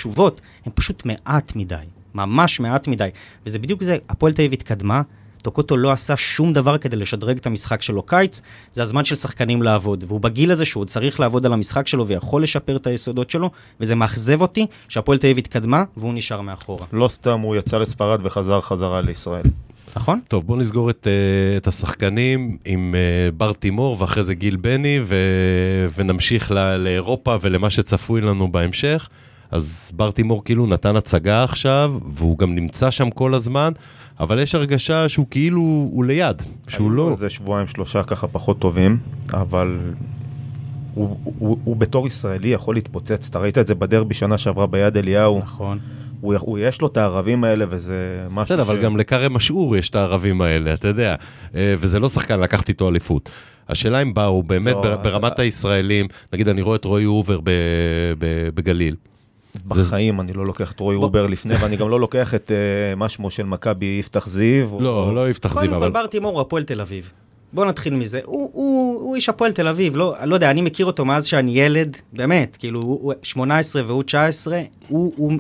הן פשוט מעט מדי, ממש מעט מדי. וזה בדיוק זה, הפועל תל אביב התקדמה, טוקוטו לא עשה שום דבר כדי לשדרג את המשחק שלו קיץ, זה הזמן של שחקנים לעבוד, והוא בגיל הזה שהוא עוד צריך לעבוד על המשחק שלו ויכול לשפר את היסודות שלו, וזה מאכזב אותי שהפועל תל אביב התקדמה והוא נשאר מאחורה. לא סתם הוא יצא לספרד וחזר חזרה לישראל. נכון? טוב, בואו נסגור את, אה, את השחקנים עם אה, בר תימור ואחרי זה גיל בני ו, ונמשיך ל, לאירופה ולמה שצפוי לנו בהמשך. אז בר תימור כאילו נתן הצגה עכשיו, והוא גם נמצא שם כל הזמן, אבל יש הרגשה שהוא כאילו, הוא ליד, שהוא לא... איזה שבועיים שלושה ככה פחות טובים, אבל הוא, הוא, הוא בתור ישראלי יכול להתפוצץ. אתה ראית את זה בדרבי שנה שעברה ביד אליהו. נכון. הוא, הוא יש לו את הערבים האלה וזה משהו בסדר, אבל גם לכרם משעור יש את הערבים האלה, אתה יודע, אה, וזה לא שחקן לקחת איתו אליפות. השאלה אם בא, הוא באמת לא, אתה- ברמת הישראלים, נגיד אני רואה את רועי הובר ב- ב- בגליל. בחיים אני לא לוקח את רועי הובר לפני, ואני גם לא לוקח את אה, מה שמו של מכבי יפתח זיו. או- לא, לא יפתח זיו, קודם כל, אבל... בר תימור הוא הפועל תל אביב. בוא נתחיל מזה. הוא, הוא, הוא איש הפועל תל אביב, לא, לא יודע, אני מכיר אותו מאז שאני ילד, באמת, כאילו, הוא, הוא 18 והוא 19, הוא, הוא,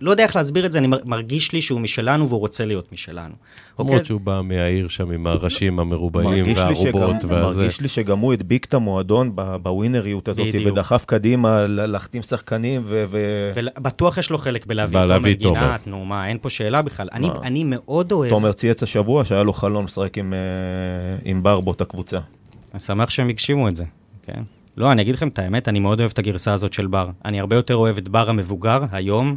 לא יודע איך להסביר את זה, אני מר- מרגיש לי שהוא משלנו והוא רוצה להיות משלנו. אוקיי? למרות שהוא בא מהעיר שם עם הראשים המרובעים מרגיש לי, והרובות שגם, והזה. מרגיש לי שגם הוא הדביק את המועדון בווינריות הזאת, בדיוק. ודחף קדימה להחתים שחקנים, ו... ו... ובטוח יש לו חלק בלהביא את תומר את תומר. גינת, נו מה, אין פה שאלה בכלל. אני, מאוד אוהב, תומר צייץ השבוע שהיה לו חלום לשחק עם, אה, עם בר באותה קבוצה. אני שמח שהם הגשימו את זה, כן? לא, אני אגיד לכם את האמת, אני מאוד אוהב את הגרסה הזאת של בר. אני הרבה יותר אוהב את בר המבוגר, היום,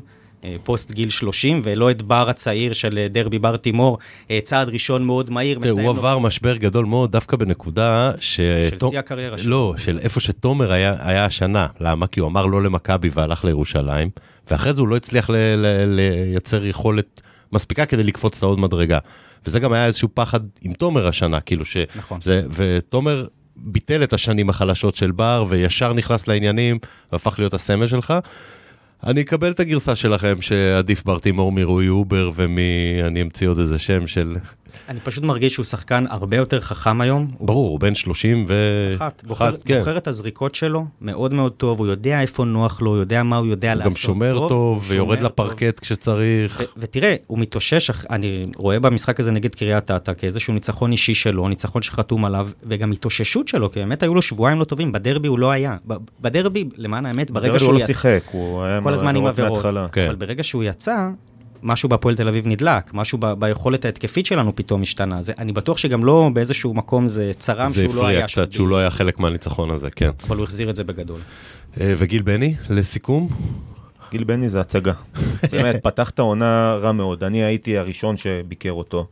פוסט גיל 30, ולא את בר הצעיר של אה, דרבי בר תימור, אה, צעד ראשון מאוד מהיר, תראה, הוא עבר משבר גדול מאוד דווקא בנקודה ש... של שיא הקריירה שלו. לא, של איפה שתומר היה, היה השנה. למה? כי הוא אמר לא למכבי והלך לירושלים, ואחרי זה הוא לא הצליח ל... ל... לייצר יכולת מספיקה כדי לקפוץ את העוד מדרגה. וזה גם היה איזשהו פחד עם תומר השנה, כאילו ש... נכון. זה... ותומר ביטל את השנים החלשות של בר, וישר נכנס לעניינים, והפך להיות הסמל שלך. אני אקבל את הגרסה שלכם שעדיף בר תימור מרועי הובר ומ... אני אמציא עוד איזה שם של... אני פשוט מרגיש שהוא שחקן הרבה יותר חכם היום. הוא ברור, הוא בן 30 ו... אחת, בוחר, כן. בוחר את הזריקות שלו מאוד מאוד טוב, הוא יודע איפה נוח לו, הוא יודע מה הוא יודע הוא לעשות גם שומר טוב, הוא ויורד שומר טוב. לפרקט כשצריך. ו- ותראה, הוא מתאושש, אני רואה במשחק הזה נגד קריית אתא כאיזשהו ניצחון אישי שלו, ניצחון שחתום עליו, וגם התאוששות שלו, כי באמת היו לו שבועיים לא טובים, בדרבי הוא לא היה. ב- בדרבי, למען האמת, ברגע שהוא הוא לא שיחק, הוא היה כל הזמן עם עבירות. מההתחלה. אבל ברגע שהוא יצא, משהו בהפועל תל אביב נדלק, משהו ב- ביכולת ההתקפית שלנו פתאום השתנה. זה, אני בטוח שגם לא באיזשהו מקום זה צרם זה שהוא לא הפריע היה שם. קצת שהוא לא היה חלק מהניצחון הזה, כן. אבל הוא החזיר את זה בגדול. אה, וגיל בני, לסיכום? גיל בני זה הצגה. *laughs* באמת, פתח את העונה רע מאוד. אני הייתי הראשון שביקר אותו.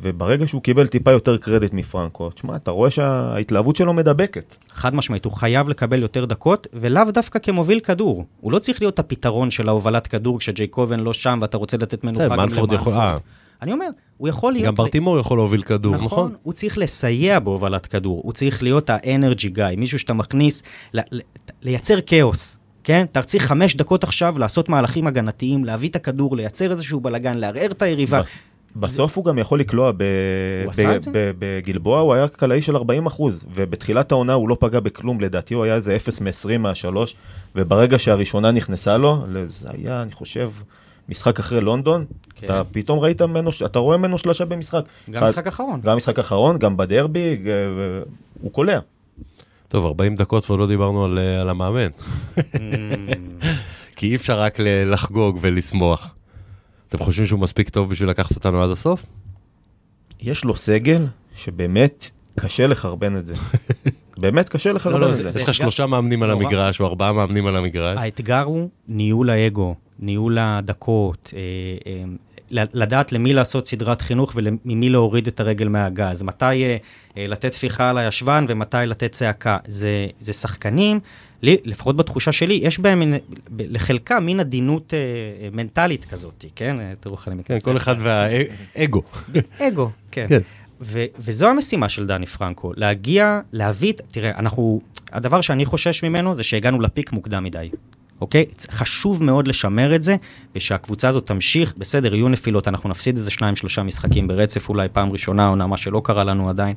וברגע שהוא קיבל טיפה יותר קרדיט מפרנקו, תשמע, אתה רואה שההתלהבות שלו מדבקת. חד משמעית, הוא חייב לקבל יותר דקות, ולאו דווקא כמוביל כדור. הוא לא צריך להיות הפתרון של ההובלת כדור כשג'ייקובן לא שם ואתה רוצה לתת מנוחה כן, גם מנפורד יכול... אה, אני אומר, הוא יכול להיות... גם ברטימור יכול להוביל כדור, נכון, נכון? הוא צריך לסייע בהובלת כדור, הוא צריך להיות האנרגי גיא, מישהו שאתה מכניס, ל- ל- לייצר כאוס, כן? אתה צריך חמש דקות עכשיו לעשות מהלכים הגנתיים, להביא את הכדור, לייצר איזשהו בלאגן, לערער את היריבה. בס- בסוף הוא גם יכול לקלוע, ב- הוא ב- זה? ב- בגלבוע הוא היה קלעי של 40 אחוז, ובתחילת העונה הוא לא פגע בכלום, לדעתי הוא היה איזה 0 מ-20 מהשלוש, וברגע שהראשונה נכנסה לו, זה היה, אני חושב, משחק אחרי לונדון, כן. אתה פתאום ראית ממנו, אתה רואה ממנו שלושה במשחק. גם אחד- משחק אחרון. גם משחק אחרון, גם בדרבי, הוא קולע. טוב, 40 דקות ועוד לא דיברנו על, אה, על המאמן. *laughs* כי אי אפשר רק לחגוג ולשמוח. אתם חושבים שהוא מספיק טוב בשביל לקחת אותנו עד הסוף? יש לו סגל שבאמת קשה לחרבן את זה. *laughs* באמת קשה לחרבן לא, את זה- זה. יש לך שלושה מאמנים על. המגרש, או ארבעה מאמנים על המגרש. האתגר הוא ניהול האגו, ניהול הדקות, אה, אה, לדעת למי לעשות סדרת חינוך וממי להוריד את הרגל מהגז, מתי אה, אה, לתת טפיחה על הישבן ומתי לתת צעקה. זה, זה שחקנים, לי, לפחות בתחושה שלי, יש בהם מין- לחלקם מין עדינות אה, אה, מנטלית כזאת, כן? אה, תראו איך אני כן, מתנשא. כל אחד והאגו. אגו, כן. כן. ו- וזו המשימה של דני פרנקו, להגיע, להביא, תראה, אנחנו, הדבר שאני חושש ממנו זה שהגענו לפיק מוקדם מדי, אוקיי? חשוב מאוד לשמר את זה, ושהקבוצה הזאת תמשיך, בסדר, יהיו נפילות, אנחנו נפסיד איזה שניים, שלושה משחקים ברצף, אולי פעם ראשונה, עונה, מה שלא קרה לנו עדיין,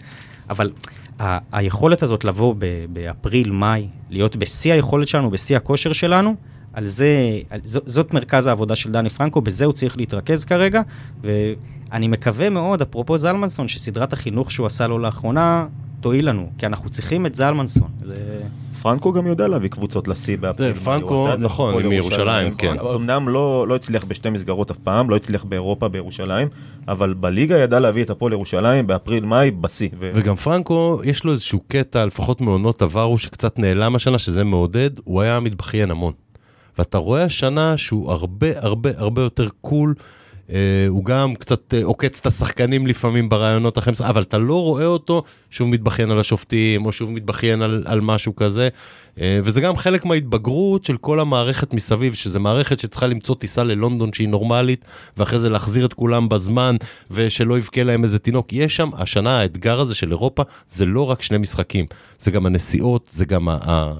אבל ה- היכולת הזאת לבוא ב- באפריל, מאי, להיות בשיא היכולת שלנו, בשיא הכושר שלנו, על זה, על, ז, זאת מרכז העבודה של דני פרנקו, בזה הוא צריך להתרכז כרגע, ואני מקווה מאוד, אפרופו זלמנסון, שסדרת החינוך שהוא עשה לו לאחרונה, תועיל לנו, כי אנחנו צריכים את זלמנסון. זה... פרנקו גם יודע להביא קבוצות לשיא באפריל. פרנקו, נכון, מירושלים, כן. אמנם לא, לא הצליח בשתי מסגרות אף פעם, לא הצליח באירופה, בירושלים, אבל בליגה ידע להביא את הפועל ירושלים באפריל-מאי בשיא. ו- וגם פרנקו, יש לו איזשהו קטע, לפחות מעונות עברו, שקצת נעלם השנה, שזה מעודד, הוא היה מתבכיין המון. ואתה רואה השנה שהוא הרבה הרבה הרבה יותר קול. Uh, הוא גם קצת uh, עוקץ את השחקנים לפעמים ברעיונות אחרי אבל אתה לא רואה אותו שוב מתבכיין על השופטים, או שוב מתבכיין על, על משהו כזה. Uh, וזה גם חלק מההתבגרות של כל המערכת מסביב, שזה מערכת שצריכה למצוא טיסה ללונדון שהיא נורמלית, ואחרי זה להחזיר את כולם בזמן, ושלא יבכה להם איזה תינוק. יש שם, השנה האתגר הזה של אירופה, זה לא רק שני משחקים, זה גם הנסיעות, זה גם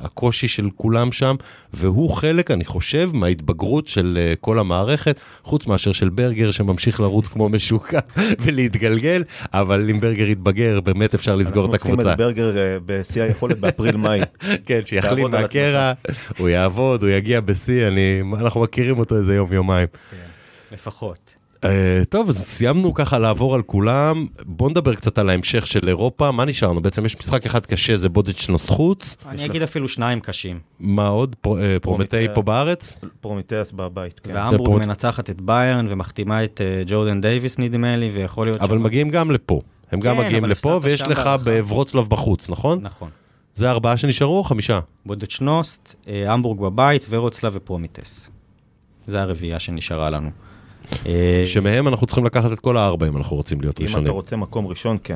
הקושי של כולם שם, והוא חלק, אני חושב, מההתבגרות של uh, כל המערכת, חוץ מאשר של ברגר שממשיך לרוץ כמו משוקע *laughs* ולהתגלגל, אבל אם ברגר יתבגר, באמת אפשר לסגור את אנחנו צריכים הקבוצה. את ברגר אה, בשיא היכולת באפריל-מאי. *laughs* כן, שיחלים על מהקרע, הוא יעבוד, הוא יגיע בשיא, אני, אנחנו מכירים אותו איזה יום, יומיים. לפחות. Uh, טוב, אז סיימנו ככה לעבור על כולם, בוא נדבר קצת על ההמשך של אירופה, מה נשארנו? בעצם יש משחק אחד קשה, זה בודץ' נוס חוץ, אני אגיד אפילו שניים קשים. מה עוד? פר, אה, פרומיטיי. פה בארץ? פרומיטס בבית, כן. והמבורג מנצחת את ביירן ומחתימה את אה, ג'ורדן דייוויס נדמה לי, ויכול להיות אבל שם- מגיעים גם לפה. הם גם כן, מגיעים לפה, ויש לך. ורוצלב בחוץ, נכון? נכון. זה ארבעה שנשארו או חמישה? בודוצ'נוסט, אה, המבורג בבית, ורוצלב ופרומיטס. זה הרביעייה שנשארה לנו. אה, שמהם אנחנו צריכים לקחת את כל הארבע אם אנחנו רוצים להיות אם אתה ראשונים. רוצה מקום ראשון, כן.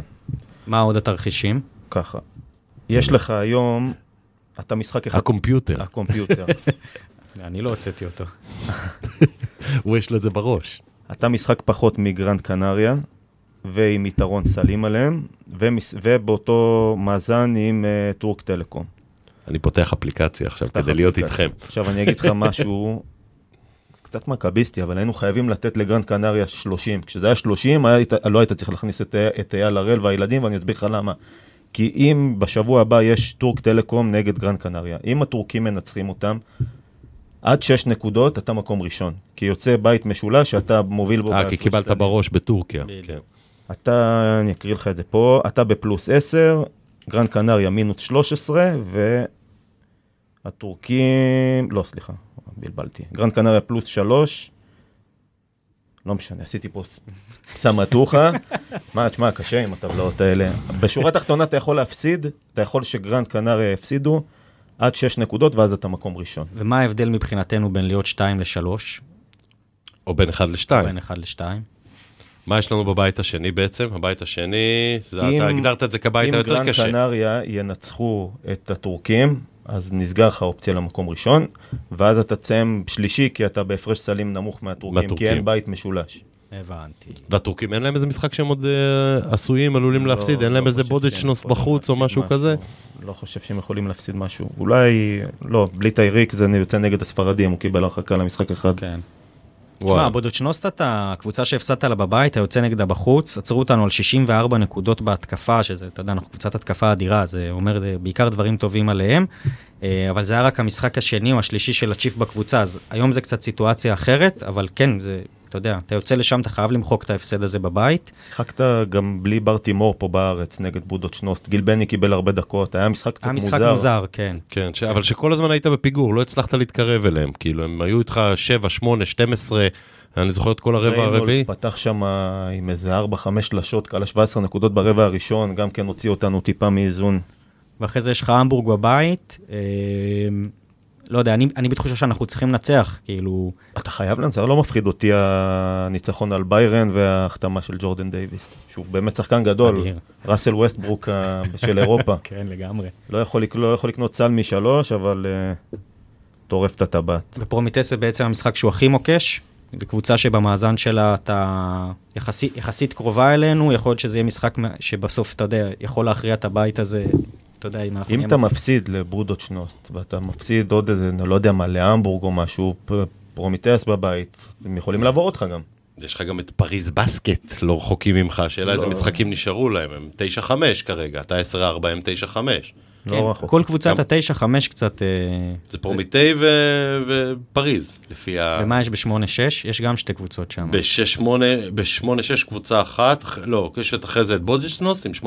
מה עוד התרחישים? ככה. יש לך היום, אתה משחק אחד, הקומפיוטר, הקומפיוטר. *laughs* אני לא הוצאתי אותו. *laughs* הוא יש לו את זה בראש. אתה משחק פחות מגרנד קנריה, ועם יתרון סלים עליהם, ומס... ובאותו מאזן עם אה, טורק טלקום. אני פותח אפליקציה עכשיו כדי להיות אפליקציה. איתכם. עכשיו אני אגיד לך *laughs* משהו, זה קצת מכביסטי, אבל היינו חייבים לתת לגרנד קנריה 30. כשזה היה 30, היית, לא היית צריך להכניס את, את אייל הראל והילדים, ואני אסביר לך למה. כי אם בשבוע הבא יש טורק טלקום נגד גרנד קנריה, אם הטורקים מנצחים אותם, עד 6 נקודות אתה מקום ראשון. כי יוצא בית משולש שאתה מוביל בו. אה, כי קיבלת סלים. בראש בטורקיה. בדיוק. אתה, אני אקריא לך את זה פה, אתה בפלוס 10, גרנד קנריה מינוס 13, והטורקים, לא, סליחה, בלבלתי. גרנד קנריה פלוס 3, לא משנה, עשיתי פה סמטוחה. מה, תשמע, קשה עם הטבלאות האלה. בשורה התחתונה אתה יכול להפסיד, אתה יכול שגרנד קנריה יפסידו, עד 6 נקודות, ואז אתה מקום ראשון. ומה ההבדל מבחינתנו בין להיות 2 ל-3, או בין 1 ל-2. בין 1 ל-2? מה יש לנו בבית השני בעצם? הבית השני, זה אם- אתה הגדרת את זה כבית אם היותר גרן קשה. קנריה ינצחו את הטורקים, אז נסגר לך אופציה למקום ראשון, ואז אתה תסיים שלישי, כי אתה בהפרש סלים נמוך מהטורקים, כי מהטורקים. אין בית משולש. הבנתי. והטורקים אין להם איזה משחק שהם עוד אה, עשויים, עלולים להפסיד, לא- אין להם לא איזה חושב בודד שהם שנוס יכולים בחוץ או להפסיד משהו כזה? לא חושב שהם יכולים להפסיד משהו. אולי, לא, בלי טייריק זה יוצא נגד הספרדים, הוא קיבל הרחקה למשחק אחד. כן. תשמע, בודוצ'נוסטת, הקבוצה שהפסדת לה בבית, היוצא נגדה בחוץ, עצרו אותנו על 64 נקודות בהתקפה, שזה, אתה יודע, אנחנו קבוצת התקפה אדירה, זה אומר אה, בעיקר דברים טובים עליהם, אה, אבל זה היה רק המשחק השני או השלישי של הצ'יפ בקבוצה, אז היום זה קצת סיטואציה אחרת, אבל כן, זה, אתה יודע, אתה יוצא לשם, אתה חייב למחוק את ההפסד הזה בבית. שיחקת גם בלי בר תימור פה בארץ נגד בודות שנוסט. גיל בני קיבל הרבה דקות, היה משחק קצת היה מוזר. משחק מוזר, כן. כן, ש... אבל שכל הזמן היית בפיגור, לא הצלחת להתקרב אליהם, כאילו, הם היו איתך 7, 8, 12, אני זוכר את כל הרבע הרביעי. פתח שם עם איזה 4-5 שלשות, כלה 17 נקודות ברבע הראשון, גם כן הוציא אותנו טיפה מאיזון. ואחרי זה יש לך המבורג בבית, אה, לא יודע, אני, אני בתחושה שאנחנו צריכים לנצח, כאילו, אתה חייב לנצח, לא מפחיד אותי הניצחון על ביירן וההחתמה של ג'ורדן דייוויס, שהוא באמת שחקן גדול, אדיר. ראסל ווסטברוק ה- של אירופה. *laughs* כן, לגמרי. לא יכול, לא יכול לקנות סל משלוש, אבל אה, טורף את הטבעת. ופרומיטס זה בעצם המשחק שהוא הכי מוקש, זו קבוצה שבמאזן שלה אתה יחסית, יחסית קרובה אלינו, יכול להיות שזה יהיה משחק שבסוף, אתה יודע, יכול להכריע את הבית הזה, אתה יודע, אם אנחנו... אם אתה מפסיד לבודוצ'נוסט, ואתה מפסיד עוד איזה, אני לא יודע מה, להמבורג או משהו, פרומיטס בבית, הם יכולים לעבור אותך גם. יש לך גם את פריז בסקט, לא רחוקים ממך, השאלה איזה לא. משחקים נשארו להם, הם 9-5 כרגע, אתה 10-4, הם 9-5. כן, לא רחוק. כל קבוצת גם- התשע, חמש קצת... אה, זה פרומיטיי ו- ופריז, לפי ה... ומה יש בשמונה, שש? יש גם שתי קבוצות שם. ב-8-6 קבוצה אחת, לא, יש אחרי זה את בודוצ'נוסט עם 8-6,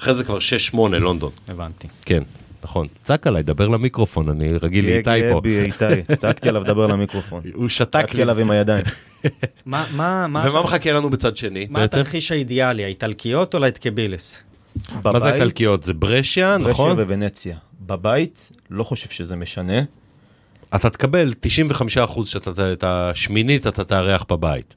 אחרי זה כבר 6-8 לונדון. הבנתי. כן, נכון. צעק עליי, דבר למיקרופון, אני רגיל לאיתי גאה פה. בי איתי, צעקתי עליו לדבר למיקרופון. *laughs* הוא שתק צעקתי לי. עליו עם הידיים. *laughs* מה, מה, מה, ומה מחכה לנו בצד שני מה? התרחיש האידיאלי, האיטלקיות או לאטקבילס? מה זה בבית, איטלקיות? זה ברשיה, ברשיה נכון? וונציה. בבית, לא חושב שזה משנה. אתה תקבל 95% שאתה, את השמינית אתה תארח בבית.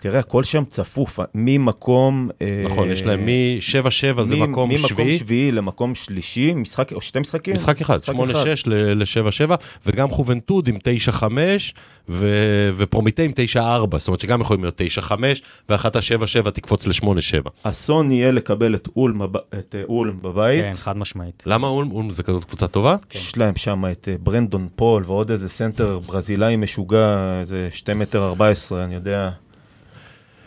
תראה, הכל שם צפוף, ממקום... אה, נכון, יש להם מ-7-7 זה מקום ממקום שביעי. שביעי למקום שלישי, משחק, או שתי משחקים? משחק אחד, 8-6 ל-7-7, וגם חובנטוד עם 9-5, ו- ופרומיטי עם 9-4, זאת אומרת שגם יכולים להיות 9-5, ואחת ה-7-7 תקפוץ ל-8-7. אסון יהיה לקבל את אולם, את אה, אולם בבית. כן, חד משמעית. למה אולם? אולם זה כזאת קבוצה טובה? יש להם שם את אה, ברנדון פול ועוד איזה סנטר ברזילאי משוגע, איזה 2 מטר 14, אני יודע.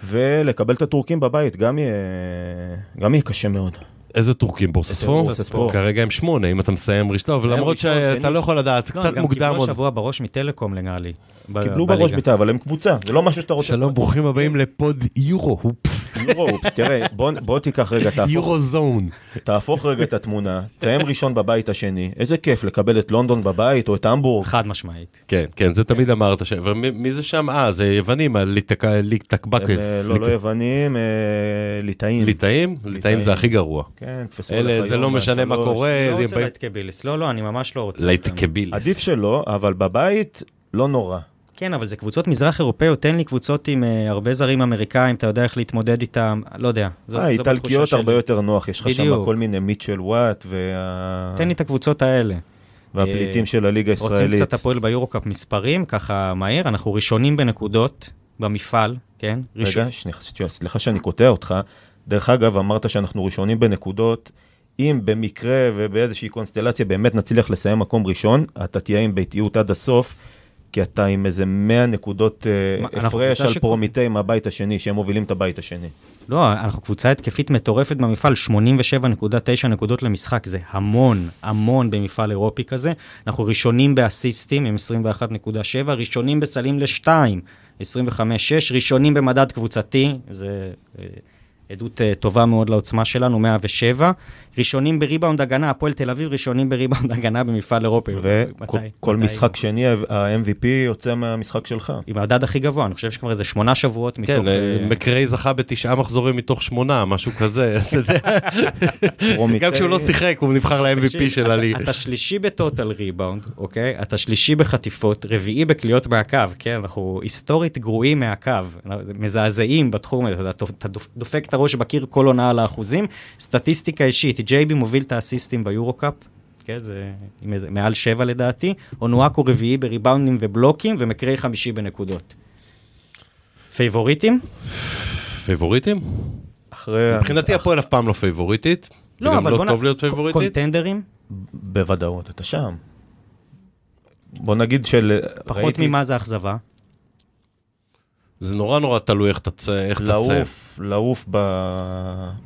ולקבל את הטורקים בבית גם יהיה, גם יהיה קשה מאוד. איזה טורקים? בורסספור? בורסספור. כרגע הם שמונה, אם אתה מסיים ראשון, טוב, למרות שאתה. לא יכול לדעת, לא, קצת גם מוקדם קיבלו עוד. השבוע בראש מטלקום נראה לי. ב- קיבלו. בראש ביתה, אבל הם קבוצה, זה לא משהו שאתה רוצה. שלום, ברוכים הבאים לפוד יורו הופס, יורו, אופס, תראה, בוא, בוא תיקח רגע, תהפוך, יורו זון. תהפוך רגע את התמונה, תסיים ראשון בבית השני, איזה כיף לקבל את לונדון בבית או את המבורג. חד משמעית. כן, כן, זה תמיד אמרת, ש- ומי מי זה שם? אה, זה יוונים, הליטק- הם, ליטקבקס. אה, לא, לא יוונים, אה, ליטאים. ליטאים? ליטאים זה הכי גרוע. כן, תפסו אלה, עליך זה לא משנה מה מהשלוש. קורה, לא רוצה לאטקבילס. לא, לא, אני ממש לא רוצה. אותם. ליטקבילס. עדיף שלא, אבל בבית, לא נורא. כן, אבל זה קבוצות מזרח אירופאיות, תן לי קבוצות עם אה, הרבה זרים אמריקאים, אתה יודע איך להתמודד איתם, לא יודע. אה, איטלקיות. הרבה יותר נוח, יש לך שם. כל מיני מיטשל וואט וה... תן לי את הקבוצות האלה. והפליטים אה, של הליגה רוצים הישראלית. קצת הפועל ביורו-קאפ מספרים, ככה מהר, אנחנו ראשונים בנקודות במפעל, כן? רגע, שנייה, סליחה שאני קוטע אותך. דרך אגב, אמרת שאנחנו ראשונים בנקודות. אם במקרה ובאיזושהי קונסטלציה באמת נצליח לסיים מקום ראשון, אתה תהיה עם ביתיות עד הסוף, כי אתה עם איזה 100 נקודות אה, הפרש על שכל- פרומיטי מהבית השני, שהם מובילים את הבית השני. לא, אנחנו קבוצה התקפית מטורפת במפעל, 87.9 נקודות למשחק, זה המון, המון במפעל אירופי כזה. אנחנו ראשונים באסיסטים עם 21.7, ראשונים בסלים ל-2, 25.6, ראשונים במדד קבוצתי, זה אה, עדות אה, טובה מאוד לעוצמה שלנו, 107. ראשונים בריבאונד הגנה, הפועל תל אביב ראשונים בריבאונד הגנה במפעל אירופי. וכל? משחק שני, ה-MVP יוצא מהמשחק שלך. עם המדד הכי גבוה, אני חושב שכבר איזה שמונה שבועות מתוך... כן, אה, מקריי זכה בתשעה מחזורים מתוך שמונה, משהו כזה. *laughs* גם כשהוא לא. שיחק, הוא נבחר ל-MVP של אתה- הליגה. אתה שלישי ב total rebound, אוקיי? אתה שלישי בחטיפות, רביעי בקליעות מהקו, כן? אנחנו היסטורית גרועים מהקו, מזעזעים בתחום הזה, אתה דופק את הראש בקיר כל עונה על האחוזים. סטטיסטיקה אישית, ג'ייבי מוביל את האסיסטים ביורו-קאפ. כן, זה מעל שבע לדעתי, אונואקו רביעי בריבאונדים ובלוקים, ומקריי חמישי בנקודות. פייבוריטים? פייבוריטים? אחרי... מבחינתי הפועל אף פעם לא פייבוריטית. לא, וגם אבל בוא נ... טוב להיות פייבוריטית. קונטנדרים? בוודאות, אתה שם. בוא נגיד של... פחות ראיתי ממה זה אכזבה? זה נורא נורא תלוי איך תצא, איך תצא. לעוף, לעוף ב...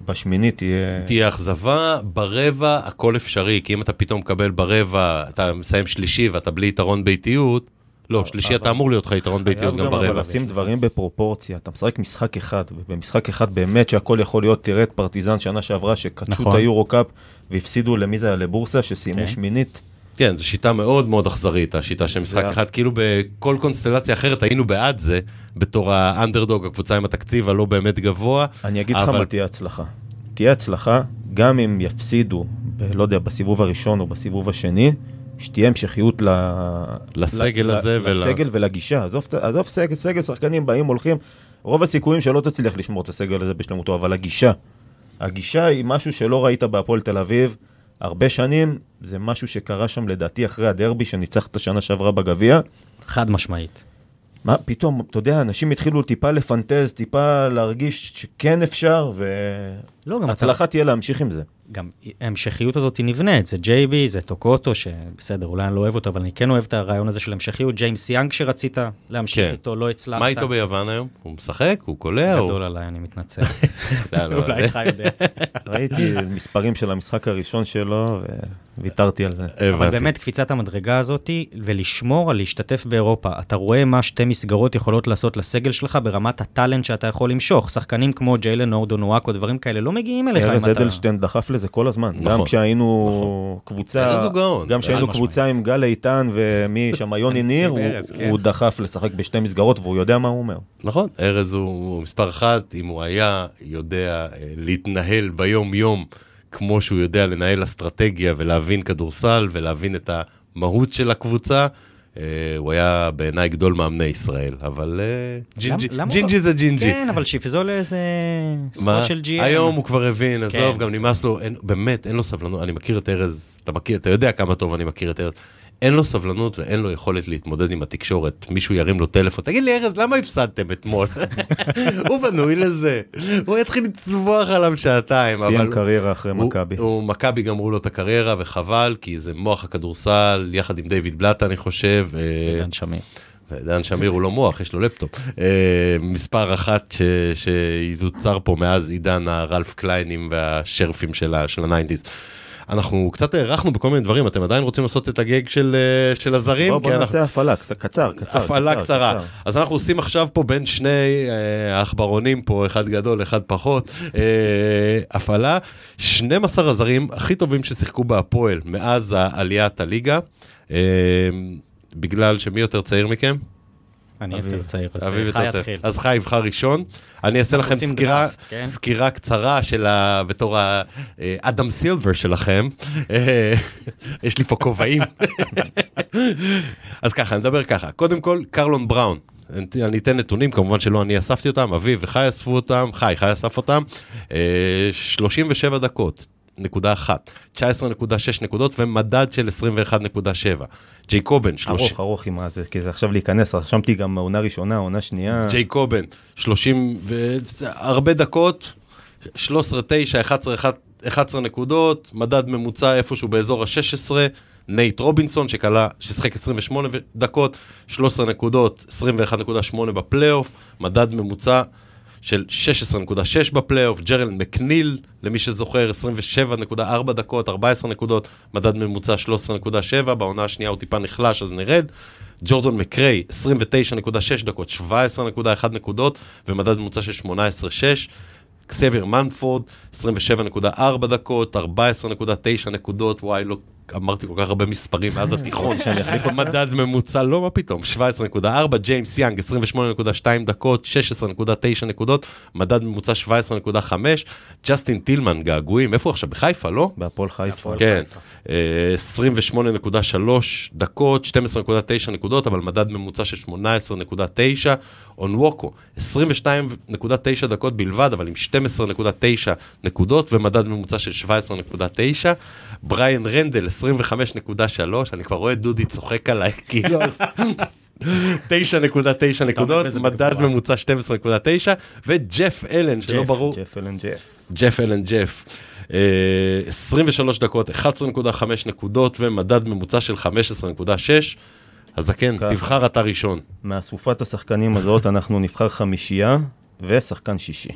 בשמינית תהיה... תהיה אכזבה, ברבע הכל אפשרי, כי אם אתה פתאום מקבל ברבע, אתה מסיים שלישי ואתה בלי יתרון ביתיות, לא, שלישי אתה אמור להיות לך יתרון ביתיות חייב גם אבל ברבע. לשים דברים בפרופורציה, אתה משחק משחק אחד, ובמשחק אחד באמת שהכל יכול להיות, תראה את פרטיזן שנה שעברה, שקדשו נכון. את היורו קאפ והפסידו למי זה היה? לבורסה, שסיימו כן. שמינית. כן, זו שיטה מאוד מאוד אכזרית, השיטה של משחק אחד, כאילו בכל קונסטלציה אחרת היינו בעד זה, בתור האנדרדוג, הקבוצה עם התקציב הלא באמת גבוה. אני אגיד לך מה תהיה הצלחה. תהיה הצלחה, גם אם יפסידו, לא יודע, בסיבוב הראשון או בסיבוב השני, שתהיה המשכיות ל... לסגל הזה ול- לסגל ולגישה. עזוב, עזוב סגל, סגל, שחקנים באים, הולכים. רוב הסיכויים שלא תצליח לשמור את הסגל הזה בשלמותו, אבל הגישה. הגישה היא משהו שלא ראית בהפועל תל אביב הרבה שנים, זה משהו שקרה שם לדעתי אחרי הדרבי שניצח את השנה שעברה בגביע. חד משמעית. מה, פתאום, אתה יודע, אנשים התחילו טיפה לפנטז, טיפה להרגיש שכן אפשר, לא, גם והצלחה תהיה להמשיך עם זה. גם ההמשכיות הזאת היא נבנית, זה ג'ייבי, זה טוקוטו, שבסדר, אולי אני לא אוהב אותו, אבל אני כן אוהב את הרעיון הזה של המשכיות. ג'יימס יאנג שרצית להמשיך כן. איתו, לא הצלחת. מה איתו ביוון היום? הוא משחק? הוא קולע? הוא- גדול עליי, אני מתנצל. *laughs* לא, לא, אולי חי יודע. *laughs* ראיתי מספרים של המשחק הראשון שלו, וויתרתי על זה. אבל. באמת, קפיצת המדרגה הזאת, ולשמור על להשתתף באירופה. אתה רואה מה שתי מסגרות יכולות לעשות לסגל שלך ברמת הטאלנט שאתה יכול למשוך. שחקנים כמו ג'יילן הורד, אונ וואקו, דברים כאלה, לא מגיעים אליך ארז אם אתה... לזה כל הזמן. נכון. גם כשהיינו קבוצה, הוא גאון. גם כשהיינו קבוצה עם גל איתן ומי שם, יוני ניר, הוא- כן. הוא דחף לשחק בשתי מסגרות והוא יודע מה הוא אומר. נכון, ארז הוא מספר אחת, אם הוא היה יודע אה, להתנהל ביום-יום כמו שהוא יודע לנהל אסטרטגיה ולהבין כדורסל ולהבין את המהות של הקבוצה, הוא היה בעיניי גדול מאמני ישראל, אבל אה, ג'ינג'י לא? זה ג'ינג'י. כן, אבל שיפזול לאיזה מה? ספוט של GM. היום הוא כבר הבין, כן, עזוב, גם בסדר. נמאס לו, באמת, אין לו סבלנות, אני מכיר את ארז, אתה מכיר, אתה יודע כמה טוב אני מכיר את ארז. אין לו סבלנות ואין לו יכולת להתמודד עם התקשורת. מישהו ירים לו טלפון, תגיד לי ארז, למה הפסדתם אתמול? *laughs* הוא בנוי לזה. הוא יתחיל לצווח עליו שעתיים. סיים אבל קריירה אחרי הוא- מכבי. הוא, מכבי גמרו לו את הקריירה וחבל, כי זה מוח הכדורסל, יחד עם דיוויד בלאטה אני חושב. אה, דן שמיר. דן שמיר הוא לא מוח, יש לו לפטופ. אה, מספר אחת שיוצר פה מאז עידן הרלף קליינים והשרפים של ה nineties. אנחנו קצת הארכנו בכל מיני דברים, אתם עדיין רוצים לעשות את הגג של, אה, של הזרים? בוא בוא כי אנחנו- נעשה הפעלה, קצר, קצר. הפעלה קצר, קצרה. קצר. אז אנחנו עושים עכשיו פה בין שני אה, העכברונים פה, אחד גדול, אחד פחות, אה, הפעלה. 12 הזרים הכי טובים ששיחקו בהפועל מאז עליית הליגה. אה, בגלל שמי יותר צעיר מכם? אני. יותר צעיר, אז אביב חי. יתחיל. אז חי יבחר ראשון. אני אעשה לכם סקירה, דראפט, כן? סקירה קצרה של ה... בתור האדם סילבר שלכם. אה, יש לי פה כובעים. אז ככה, אני מדבר ככה. קודם כל, קרלון בראון. אני אתן נתונים, כמובן שלא אני אספתי אותם, אביב וחי אספו אותם, חי, חי אסף אותם. אה, 37 דקות, נקודה אחת. 19.6 נקודות ומדד של 21.7. ג'ייקובן, 30... ארוך, ארוך עם הזה, כי זה עכשיו להיכנס, רשמתי גם עונה ראשונה, עונה שנייה. ג'יי קובן, 30 והרבה דקות, 13, 9, 11, 11 נקודות, מדד ממוצע איפשהו באזור ה-16, נייט רובינסון שכלה, ששיחק 28 דקות, 13 נקודות, 21.8 בפלייאוף, מדד ממוצע של 16.6 בפלייאוף, ג'רל מקניל, למי שזוכר, 27.4 דקות, 14 נקודות, מדד ממוצע 13.7, בעונה השנייה הוא טיפה נחלש אז נרד. ג'ורדון מקריי, 29.6 דקות, 17.1 נקודות, ומדד ממוצע של 18.6. קסביר מנפורד, 27.4 דקות, 14.9 נקודות, וואי, לא אמרתי כל כך הרבה מספרים מאז *laughs* התיכון, *laughs* מדד ממוצע, לא, מה פתאום, 17.4, ג'יימס יאנג, 28.2 דקות, 16.9 נקודות, מדד ממוצע 17.5, ג'סטין טילמן, געגועים, איפה הוא עכשיו? בחיפה, לא? בהפועל חיפה. כן, אה, 28.3 דקות, 12.9 נקודות, אבל מדד ממוצע של 18.9. אונווקו, 22.9 דקות בלבד, אבל עם 12.9 נקודות ומדד ממוצע של 17.9. בריאן רנדל, 25.3, אני כבר רואה דודי צוחק עליי, *laughs* כאילו... 9.9 נקודות, בזה מדד. ממוצע 12.9, וג'ף אלן, שלא ברור, ג'ף אלן ג'ף. ג'ף אלן ג'ף. אה, 23 דקות, 11.5 נקודות ומדד ממוצע של 15.6. אז כן, ככה. תבחר אתה ראשון. מאסופת השחקנים הזאת *laughs* אנחנו נבחר חמישייה ושחקן שישי.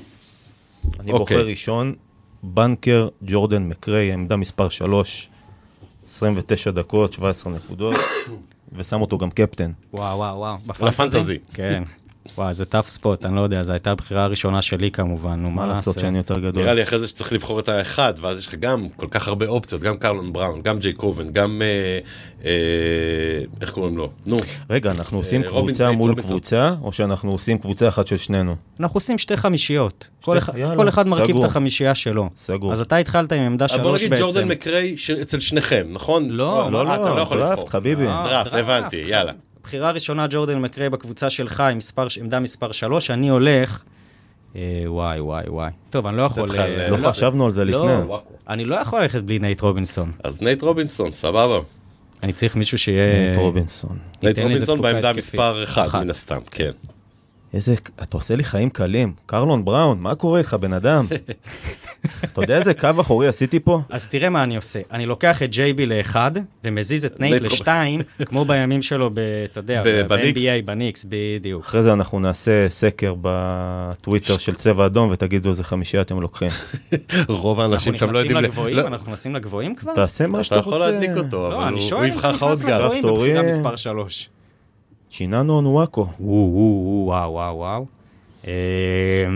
אני אוקיי. בוחר ראשון, בנקר ג'ורדן מקריי, עמדה מספר 3, 29 דקות, 17 נקודות, *coughs* ושם אותו גם קפטן. וואו, וואו, וואו. לפנטזי. כן. *laughs* וואו, זה טאפ ספוט, אני לא יודע, זו הייתה הבחירה הראשונה שלי כמובן, נו, מה לעשות שאני יותר גדול? נראה לי אחרי זה שצריך לבחור את האחד, ואז יש לך גם כל כך הרבה אופציות, גם קרלון בראון, גם ג'יי קובן, גם... אה, אה, איך קוראים לו? נו, רגע, אנחנו עושים רובין קבוצה מול רובינסון. קבוצה, או שאנחנו עושים קבוצה אחת של שנינו? אנחנו עושים שתי חמישיות. כל אחד- יאללה, כל אחד מרכיב. את החמישייה שלו. סגור. אז אתה התחלת עם עמדה אבל בוא שלוש נגיד בעצם. ג'ורדן מקריי אצל שניכם, נכון? לא, לא, אה, אתה לא, דראפט. חביבי. אה, דראפט, הבנתי, יאללה. בחירה ראשונה ג'ורדן מקריי בקבוצה שלך עם מספר, עמדה מספר 3, אני הולך... אה, וואי, וואי, וואי. טוב, אני לא יכול... אה, על- לא אני חשבנו על זה לא. לפני. אני לא יכול ללכת בלי נייט רובינסון. אז נייט רובינסון, סבבה. אני צריך מישהו שיהיה... נייט רובינסון. נייט רובינסון בעמדה התקפית. מספר 1, אחת. מן הסתם, כן. איזה, אתה עושה לי חיים קלים. קרלון בראון, מה קורה איתך, בן אדם? *laughs* אתה יודע איזה קו אחורי עשיתי פה? אז תראה מה אני עושה. אני לוקח את ג'ייבי לאחד, ומזיז את נייט *laughs* לשתיים, כמו בימים שלו, ב- אתה יודע. ב-NBA, בניקס, בדיוק. אחרי זה אנחנו נעשה סקר בטוויטר של צבע אדום ותגידו איזה חמישייה אתם לוקחים. *laughs* רוב האנשים אנחנו שם לא יודעים... לגבוהים? לא- אנחנו נכנסים לגבוהים כבר? תעשה מה אתה שאתה יכול רוצה. להדליק אותו, לא, אבל אני הוא יבחר אתה לך עוד נכנס גב. לגבוהים בבחירה תורי- מספר 3. שיננו אונוואקו. וואו, וואו, וואו, וואו, וואו. אה,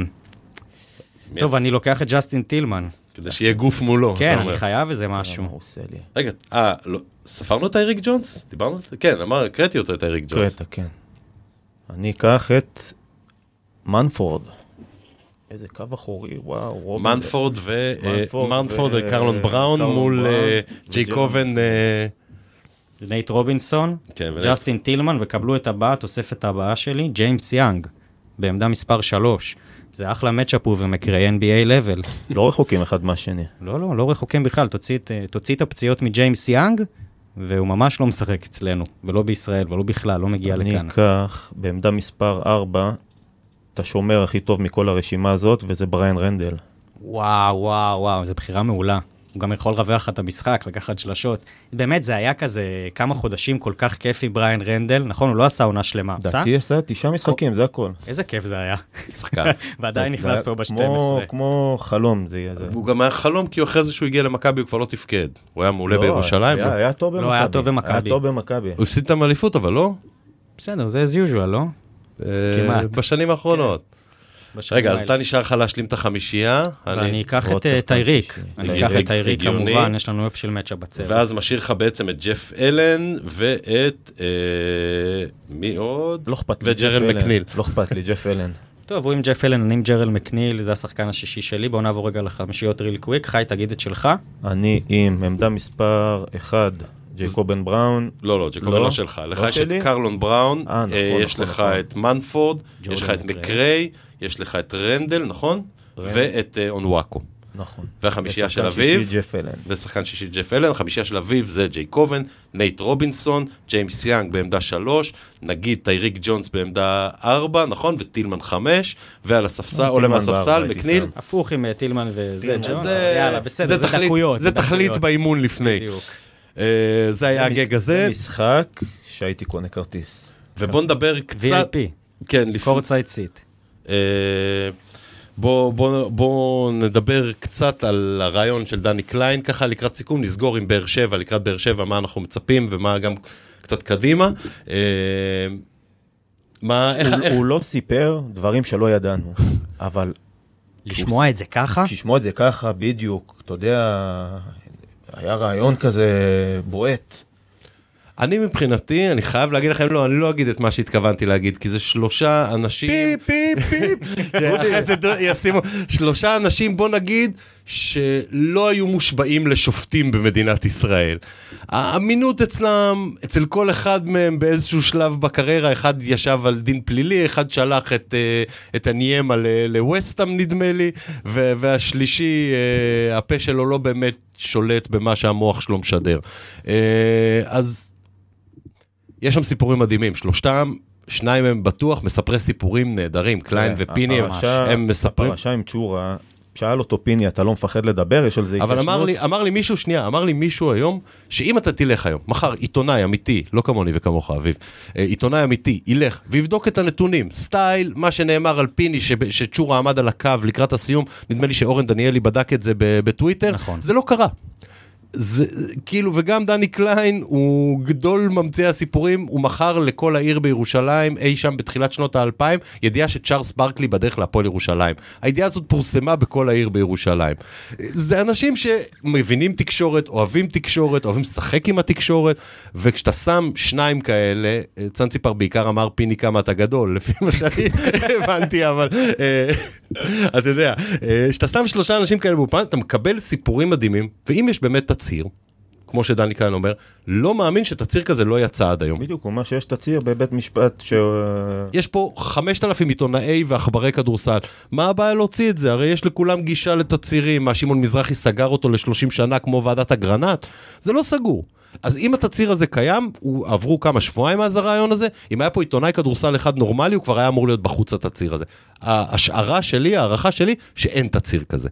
טוב, אני לוקח את ג'סטין טילמן. כדי שיהיה גוף מולו. כן. אני חייב איזה מה משהו. רגע, אה, לא, ספרנו את אריק ג'ונס? דיברנו על זה? כן, אמר, הקראתי אותו, את אריק ג'ונס. קרטה, כן. אני אקח את מנפורד. איזה קו אחורי, וואו. מנפורד ו... אה, מנפורד וקרלון בראון מול בראון אה, ג'יי וג'רמי. קובן. אה, נייט רובינסון, כן, ג'סטין טילמן, וקבלו את הבאה, תוספת הבאה שלי, ג'יימס יאנג, בעמדה מספר 3. זה אחלה matchup הוא ומקריי NBA level. לא רחוקים אחד מהשני. לא, לא, לא רחוקים בכלל, תוציא את, אה, תוציא את הפציעות מג'יימס יאנג, והוא ממש לא משחק אצלנו, ולא בישראל, ולא בכלל, לא מגיע אני לכאן. אקח בעמדה מספר 4 את השומר הכי טוב מכל הרשימה הזאת, וזה בריאן רנדל. וואו, וואו, וואו, זו בחירה מעולה. הוא גם יכול לרווח את המשחק, לקחת שלשות. באמת, זה היה כזה כמה חודשים כל כך כיפי, בריין רנדל. נכון, הוא לא עשה עונה שלמה, עשה? דעתי עשה תשעה משחקים, זה הכל. איזה כיף זה היה. *laughs* ועדיין נכנס פה כמו- ב-12. כמו חלום זה יהיה. זה. והוא גם היה חלום, כי אחרי זה שהוא הגיע למכבי הוא כבר לא תפקד. הוא היה מעולה בירושלים. היה- היה טוב במכבי. לא, היה טוב במכבי. היה טוב במכבי. הוא הפסיד את האליפות, אבל לא? בסדר, זה as usual, לא? אה, כמעט. בשנים האחרונות. בשנים רגע, אז האלה. אתה נשאר לך להשלים את החמישייה. ואני אקח את טייריק. אני אקח את טייריק. כמובן, יש לנו אופ של matchup בצוות. ואז משאיר לך בעצם את ג'ף אלן ואת... אה, מי עוד? לא אכפת לי. וג'רל. מקניל. לא אכפת לי, ג'ף אלן. טוב, הוא עם ג'ף אלן, אני עם ג'רל מקניל, זה השחקן השישי שלי. בואו נעבור רגע לחמישיות real quick. חי, תגיד את שלך. אני עם עמדה מספר 1, ג'ייקובן בראון. לא, לא, ג'קובי לא? לא שלך. לך לא יש את? קרלון בראון, אה, נכון, אה, יש נכון, לך נכון. את מנפורד, יש לך את מקריי. יש לך את רנדל, נכון? ואת אה, אונוואקו. נכון. והחמישייה של אביב. ושחקן שישי ג'ף אלן, חמישייה של אביב זה ג'יי קובן, נייט רובינסון, ג'יימס יאנג בעמדה שלוש, נגיד טייריק ג'ונס בעמדה ארבע, נכון? וטילמן חמש, ועל הספסל, עולה טילמן מהספסל, מקניל. הפוך עם אה, טילמן וזה. ג'ונס. יאללה, בסדר, זה תכלית- דקויות. זה תכלית. באימון לפני. אה, זה היה הגג הזה, זה משחק שהייתי קונה כרטיס. ובוא נדבר קצת... VIP, כן, לפני... קורצייט סיט. אה, בוא, בוא, בוא נדבר קצת על הרעיון של דני קליין, ככה לקראת סיכום, נסגור עם באר שבע, לקראת באר שבע, מה אנחנו מצפים ומה גם קצת קדימה. אה, מה, איך, הוא- איך, הוא לא סיפר דברים שלא ידענו, *laughs* אבל לשמוע את זה ככה? לשמוע את זה ככה, בדיוק, אתה יודע, היה רעיון כזה בועט. אני מבחינתי, אני חייב להגיד לכם, לא, אני לא אגיד את מה שהתכוונתי להגיד, כי זה שלושה אנשים... פיפ, פיפ, פיפ. *laughs* אחרי זה ישימו, שלושה אנשים, בוא נגיד, שלא היו מושבעים לשופטים במדינת ישראל. האמינות אצלם, אצל כל אחד מהם באיזשהו שלב בקריירה, אחד ישב על דין פלילי, אחד שלח את, אה, את הניימה ל- לווסטאם נדמה לי, והשלישי, אה, הפה שלו לא באמת שולט במה שהמוח שלו משדר. אה, אז יש שם סיפורים מדהימים, שלושתם, שניים הם בטוח מספרי סיפורים נהדרים, קליין כן, ופיני, הם- מספרים. הפרשה עם צ'ורה, שאל אותו פיני, אתה לא מפחד לדבר? יש על זה אבל אמר? לי, אמר לי מישהו, שנייה, אמר לי מישהו היום, שאם אתה תלך היום, מחר עיתונאי אמיתי, לא כמוני וכמוך אביב, אה, עיתונאי אמיתי, ילך ויבדוק את הנתונים, סטייל, מה שנאמר על פיני, שצ'ורה עמד על הקו לקראת הסיום, נדמה לי שאורן דניאלי בדק את זה בטוויטר, נכון. זה לא קרה. זה כאילו, וגם דני קליין הוא גדול ממציאי הסיפורים, הוא מכר לכל העיר בירושלים, אי שם בתחילת שנות האלפיים, ידיעה שצ'ארלס ברקלי בדרך להפועל ירושלים. הידיעה הזאת פורסמה בכל העיר בירושלים. זה אנשים שמבינים תקשורת, אוהבים תקשורת, אוהבים לשחק עם התקשורת, וכשאתה שם שניים כאלה, אה, צאנציפר בעיקר אמר פיני כמה אתה גדול, *laughs* לפי מה שאני *laughs* הבנתי, אבל אה, *laughs* אתה יודע, אה, כשאתה שם שלושה אנשים כאלה באופן, אתה מקבל סיפורים מדהימים, ואם יש באמת תצהיר, כמו שדני קליין אומר, לא מאמין שתצהיר כזה לא יצא עד היום. בדיוק, הוא אומר שיש תצהיר בבית משפט ש... יש פה 5,000 עיתונאי ועכברי כדורסל. מה הבעיה להוציא את זה? הרי יש לכולם גישה לתצהירים. מה, שמעון מזרחי סגר אותו ל-30 שנה כמו ועדת אגרנט? זה לא סגור. אז אם התצהיר הזה קיים, הוא עברו כמה שבועיים מאז הרעיון הזה, אם היה פה עיתונאי כדורסל אחד נורמלי, הוא כבר היה אמור להיות בחוץ התצהיר הזה. ההשערה שלי, ההערכה שלי, שאין תצהיר כזה.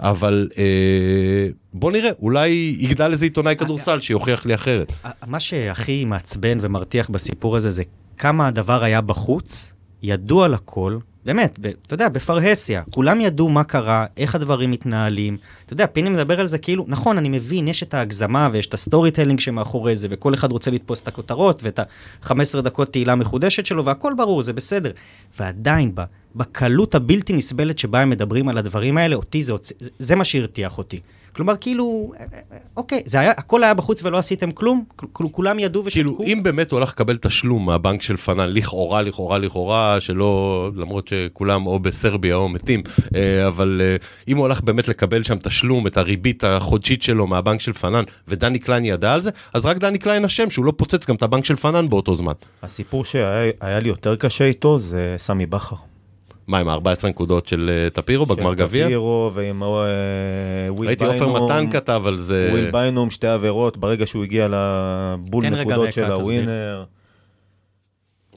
אבל אה, בוא נראה, אולי יגדל איזה עיתונאי כדורסל שיוכיח לי אחרת. מה שהכי מעצבן ומרתיח בסיפור הזה זה כמה הדבר היה בחוץ, ידוע לכל, באמת, ב, אתה יודע, בפרהסיה, כולם ידעו מה קרה, איך הדברים מתנהלים. אתה יודע, פיני מדבר על זה כאילו, נכון, אני מבין, יש את ההגזמה ויש את ה storytelling שמאחורי זה, וכל אחד רוצה לתפוס את הכותרות ואת ה-15 דקות תהילה מחודשת שלו, והכל ברור, זה בסדר. ועדיין, ב, בקלות הבלתי נסבלת שבה הם מדברים על הדברים האלה, אותי זה, זה, זה מה שהרתיח אותי. כלומר, כאילו, אה, אה, אוקיי, זה היה, הכל היה בחוץ ולא עשיתם כלום? כל- כולם ידעו ושתקו? כאילו, אם באמת הוא הולך לקבל תשלום מהבנק של פנן, לכאורה, לכאורה, לכאורה, שלא, למרות שכולם או בסרביה או מתים, אה, אבל אה, אם הוא הולך באמת לקבל שם תשלום, את הריבית החודשית שלו מהבנק של פנן, ודני קליין ידע על זה, אז רק דני קליין אשם שהוא לא פוצץ גם את הבנק של פנן באותו זמן. הסיפור שהיה היה לי יותר קשה איתו זה סמי בכר. מה, עם ה-14 נקודות של אה, טפירו בגמר של גביע? טפירו ועם אה, וויל ראיתי עופר ביינום. מתן כתב על זה. וויל ביינום, שתי עבירות, ברגע שהוא הגיע לבול נקודות של. הווינר.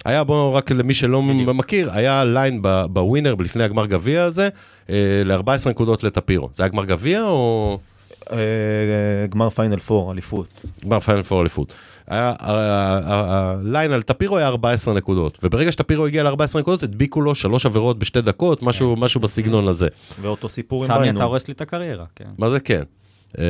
היה, בוא, רק למי שלא מכיר, היה ליין בווינר לפני הגמר גביע הזה, אה, ל-14 נקודות לטפירו. זה היה גמר גביע או... אה, גמר פיינל פור, אליפות. גמר פיינל פור אליפות. היה- ה- ה- ה- הליין על טפירו היה 14 נקודות, וברגע שטפירו הגיע ל-14 נקודות, הדביקו לו שלוש עבירות בשתי דקות, משהו משהו בסגנון הזה. ואותו סיפור עם סמי, אתה ביינום. הורס לי את הקריירה, כן. מה זה כן? אה,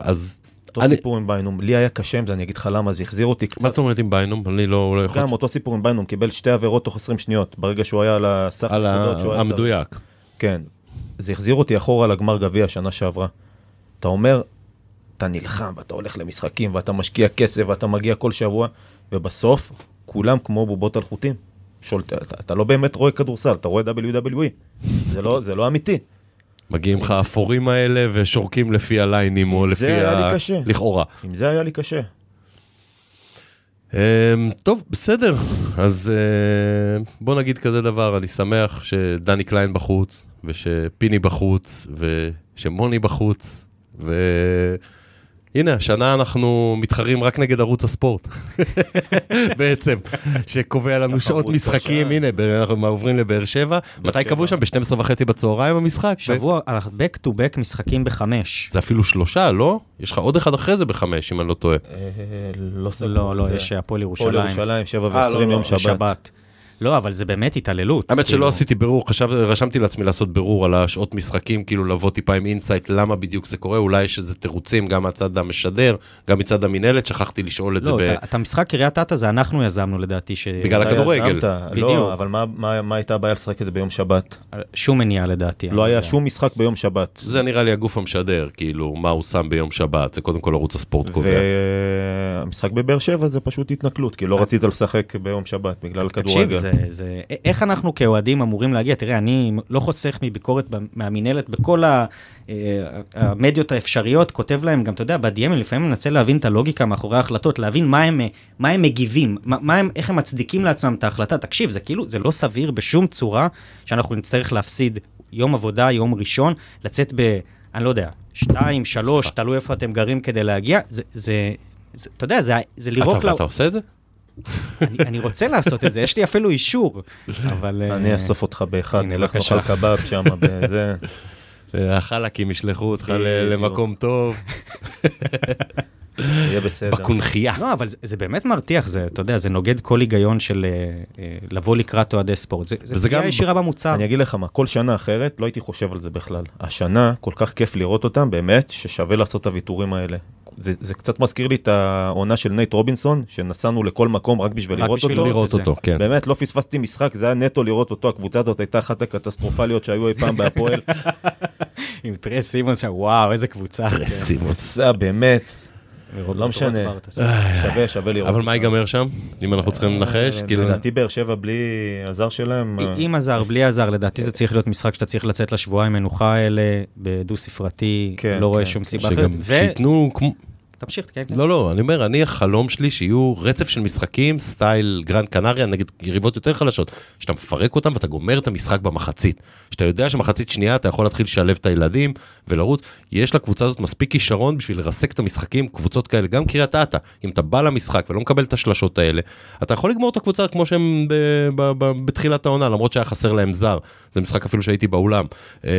אז... אותו אני- סיפור עם ביינום. לי היה קשה עם זה, אני אגיד לך למה, זה החזיר אותי קצת. מה זאת אומרת עם ביינום? אני לא לא יכול... גם אותו סיפור עם ביינום, קיבל שתי עבירות תוך 20 שניות, ברגע שהוא היה על הסך על נקודות שהוא היה צריך. המדויק. כן. זה החזיר אותי אחורה לגמר גביע שנה שעברה. אתה אומר, אתה נלחם, ואתה הולך למשחקים, ואתה משקיע כסף, ואתה מגיע כל שבוע, ובסוף, כולם כמו בובות על חוטים. שולט, אתה, אתה לא באמת רואה כדורסל, אתה רואה WWE. זה לא, זה לא אמיתי. מגיעים לך האפורים האלה ושורקים לפי הליינים או לפי ה... קשה. לכאורה. עם זה היה לי קשה. אמ, טוב, בסדר. אז אה, בוא נגיד כזה דבר, אני שמח שדני קליין בחוץ, ושפיני בחוץ, ושמוני בחוץ, והנה, השנה אנחנו מתחרים רק נגד ערוץ הספורט. *laughs* בעצם, שקובע לנו שעות משחקים. הנה, אנחנו עוברים לבאר שבע. מתי שבע. קבעו שם? ב-12 וחצי בצהריים המשחק? שבוע, back to back משחקים בחמש. זה אפילו שלושה, לא? יש לך עוד אחד אחרי זה בחמש, אם אני לא טועה. אה, לא. לא, לא, יש הפועל הפועל ירושלים. ירושלים, 7 אה, לא, ו-20 לא, יום שבת. לא, אבל זה באמת התעללות. האמת כאילו. שלא עשיתי בירור, חשב, רשמתי לעצמי לעשות בירור על השעות משחקים, כאילו לבוא טיפה עם אינסייט למה בדיוק זה קורה, אולי יש איזה תירוצים גם מהצד המשדר, גם מצד המינהלת, שכחתי לשאול את לא, זה. ה- את המשחק קריית אתא זה אנחנו יזמנו לדעתי, ש... בגלל הכדורגל. יזמת, בדיוק. לא, אבל מה- מה מה הייתה הבעיה לשחק את זה ביום שבת? שום מניעה לדעתי. לא היה יודע. שום משחק ביום שבת. זה נראה לי הגוף המשדר, כאילו, מה הוא שם ביום שבת, זה קודם כל ערוץ הספורט קובע. והמשחק בבאר שבע זה פשוט התנכלות, כי לא רצית לשחק ביום שבת בגלל תקשיב, כדורגל. זה, זה, איך אנחנו כאוהדים אמורים להגיע? תראה, אני לא חוסך מביקורת מהמינהלת בכל ה, אה, המדיות האפשריות, כותב להם גם, אתה יודע, ב-DM לפעמים מנסה להבין את הלוגיקה מאחורי ההחלטות, להבין מה הם, מה הם מגיבים, מה, מה הם, איך הם מצדיקים לעצמם את ההחלטה. תקשיב, זה כאילו, זה לא סביר בשום צורה שאנחנו נצטרך להפסיד יום עבודה, יום ראשון, לצאת ב... אני לא יודע, שתיים, שלוש, תלוי איפה אתם גרים כדי להגיע, זה, זה, זה אתה יודע, זה, זה לירוק אתה, אתה עושה את זה? אני, אני רוצה לעשות את זה, יש לי אפילו אישור, אבל... אני אה, אאסוף אותך באחד, נלך בבקשה. לאכול קבב שם, *laughs* בזה, החלקים ישלחו אותך. למקום טוב, *laughs* יהיה בסדר. בקונכייה. לא, אבל זה, זה באמת מרתיח, זה, אתה יודע, זה נוגד כל היגיון של אה, אה, לבוא לקראת אוהדי ספורט. זה, זה פגיעה גם- ישירה במוצר. אני אגיד לך מה, כל שנה אחרת לא הייתי חושב על זה בכלל. השנה כל כך כיף לראות אותם, באמת, ששווה לעשות את הוויתורים האלה. זה, זה קצת מזכיר לי את העונה של נייט רובינסון, שנסענו לכל מקום רק בשביל רק לראות בשביל אותו. לראות את זה. אותו, כן. באמת, לא פספסתי משחק, זה היה נטו לראות אותו, הקבוצה הזאת הייתה אחת הקטסטרופליות שהיו אי פעם בהפועל. *laughs* עם טרס סימון שם, וואו, איזה קבוצה. כן. קבוצה באמת, לא משנה. שם. שווה, שווה לראות. אבל מה. ייגמר שם? אם אנחנו צריכים לנחש? אה, כאילו- לדעתי באר שבע בלי הזר שלהם. אה, עם הזר, בלי הזר, לדעתי זה צריך להיות משחק שאתה צריך לצאת לשבועיים מנוחה האלה, בדו-ספרתי, כן, לא רואה כן, שום. סיבה אחרת. שגם שייתנו. תמשיך, כן, כן. לא, לא, אני אומר, אני החלום שלי שיהיו רצף של משחקים, סטייל גרנד קנריה, נגד יריבות יותר חלשות, שאתה מפרק אותם ואתה גומר את המשחק במחצית. שאתה יודע שמחצית שנייה אתה יכול להתחיל לשלב את הילדים ולרוץ. יש לקבוצה הזאת מספיק כישרון בשביל לרסק את המשחקים, קבוצות כאלה, גם קריית אתא, אם אתה בא למשחק ולא מקבל את השלשות האלה, אתה יכול לגמור את הקבוצה כמו שהם ב- ב- ב- בתחילת העונה, למרות שהיה חסר להם זר. זה משחק אפילו שהייתי באולם. אה,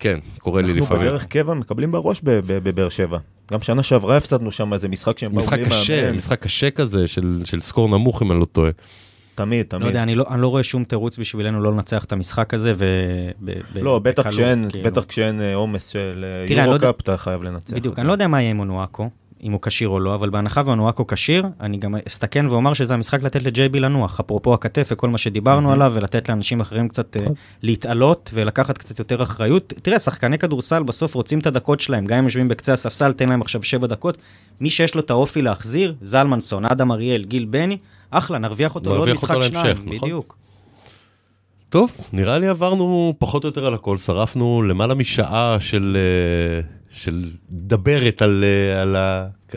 כן, קורה לי אנחנו לפעמים. בדרך קבע מקבלים בראש ב- ב- בבאר שבע. גם שנה שעברה הפסדנו שם איזה משחק שהם באו משחק בלי קשה, מאמן. משחק קשה כזה של, של סקור נמוך אם אני לא טועה. תמיד, לא תמיד. יודע, אני לא, אני לא רואה שום תירוץ בשבילנו לא לנצח את המשחק הזה, ו... ב- ב- לא, בטח כשאין, כאילו. בטח כשאין אה, עומס של אה, אני לא יודע- יורו-קאפ, אתה חייב לנצח. בדיוק, אותו. אני לא יודע מה יהיה עם אונואקו, אם הוא כשיר או לא, אבל בהנחה ואונואקו כשיר, אני גם אסתכן ואומר שזה המשחק לתת לג'ייבי לנוח, אפרופו הכתף וכל מה שדיברנו עליו, ולתת לאנשים אחרים קצת אה, להתעלות ולקחת קצת יותר אחריות. תראה, שחקני כדורסל בסוף רוצים את הדקות שלהם, גם אם יושבים בקצה הספסל, תן להם עכשיו שבע דקות. מי שיש לו את האופי להחזיר, זלמנסון, אדם אריאל, גיל בני, אחלה, נרוויח אותו לעוד אותו משחק להמשך, שניים, נכון? בדיוק. טוב, נראה לי עברנו פחות או יותר על הכל, שרפנו למעלה משעה של, אה, של דברת על, אה, על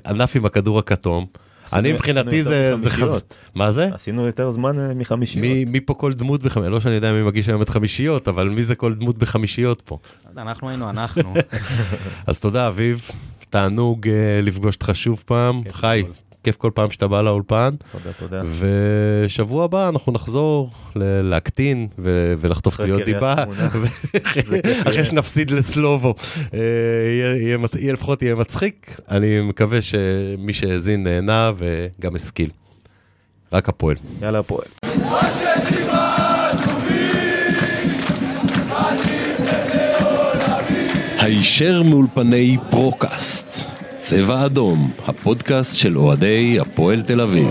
הענף עם הכדור הכתום. אני מבחינתי זה, זה חז... מה זה? עשינו יותר זמן אה, מחמישיות. מי, מי פה כל דמות בחמישיות? לא שאני יודע מי מגיש היום את חמישיות, אבל מי זה כל דמות בחמישיות פה? אנחנו היינו אנחנו. *laughs* אז תודה אביב, תענוג אה, לפגוש אותך שוב פעם, כיף חי. כיף כל פעם שאתה בא לאולפן, תודה, תודה. ושבוע הבא אנחנו נחזור להקטין ו- ולחטוף קריית דיבה, *laughs* אחרי יהיה. שנפסיד לסלובו, אה, יהיה- לפחות יהיה מצחיק, אני מקווה שמי שהאזין נהנה וגם השכיל. רק הפועל. יאללה, הפועל. הישר מאולפני פרוקאסט, צבע אדום, הפודקאסט של אוהדי הפועל תל אביב.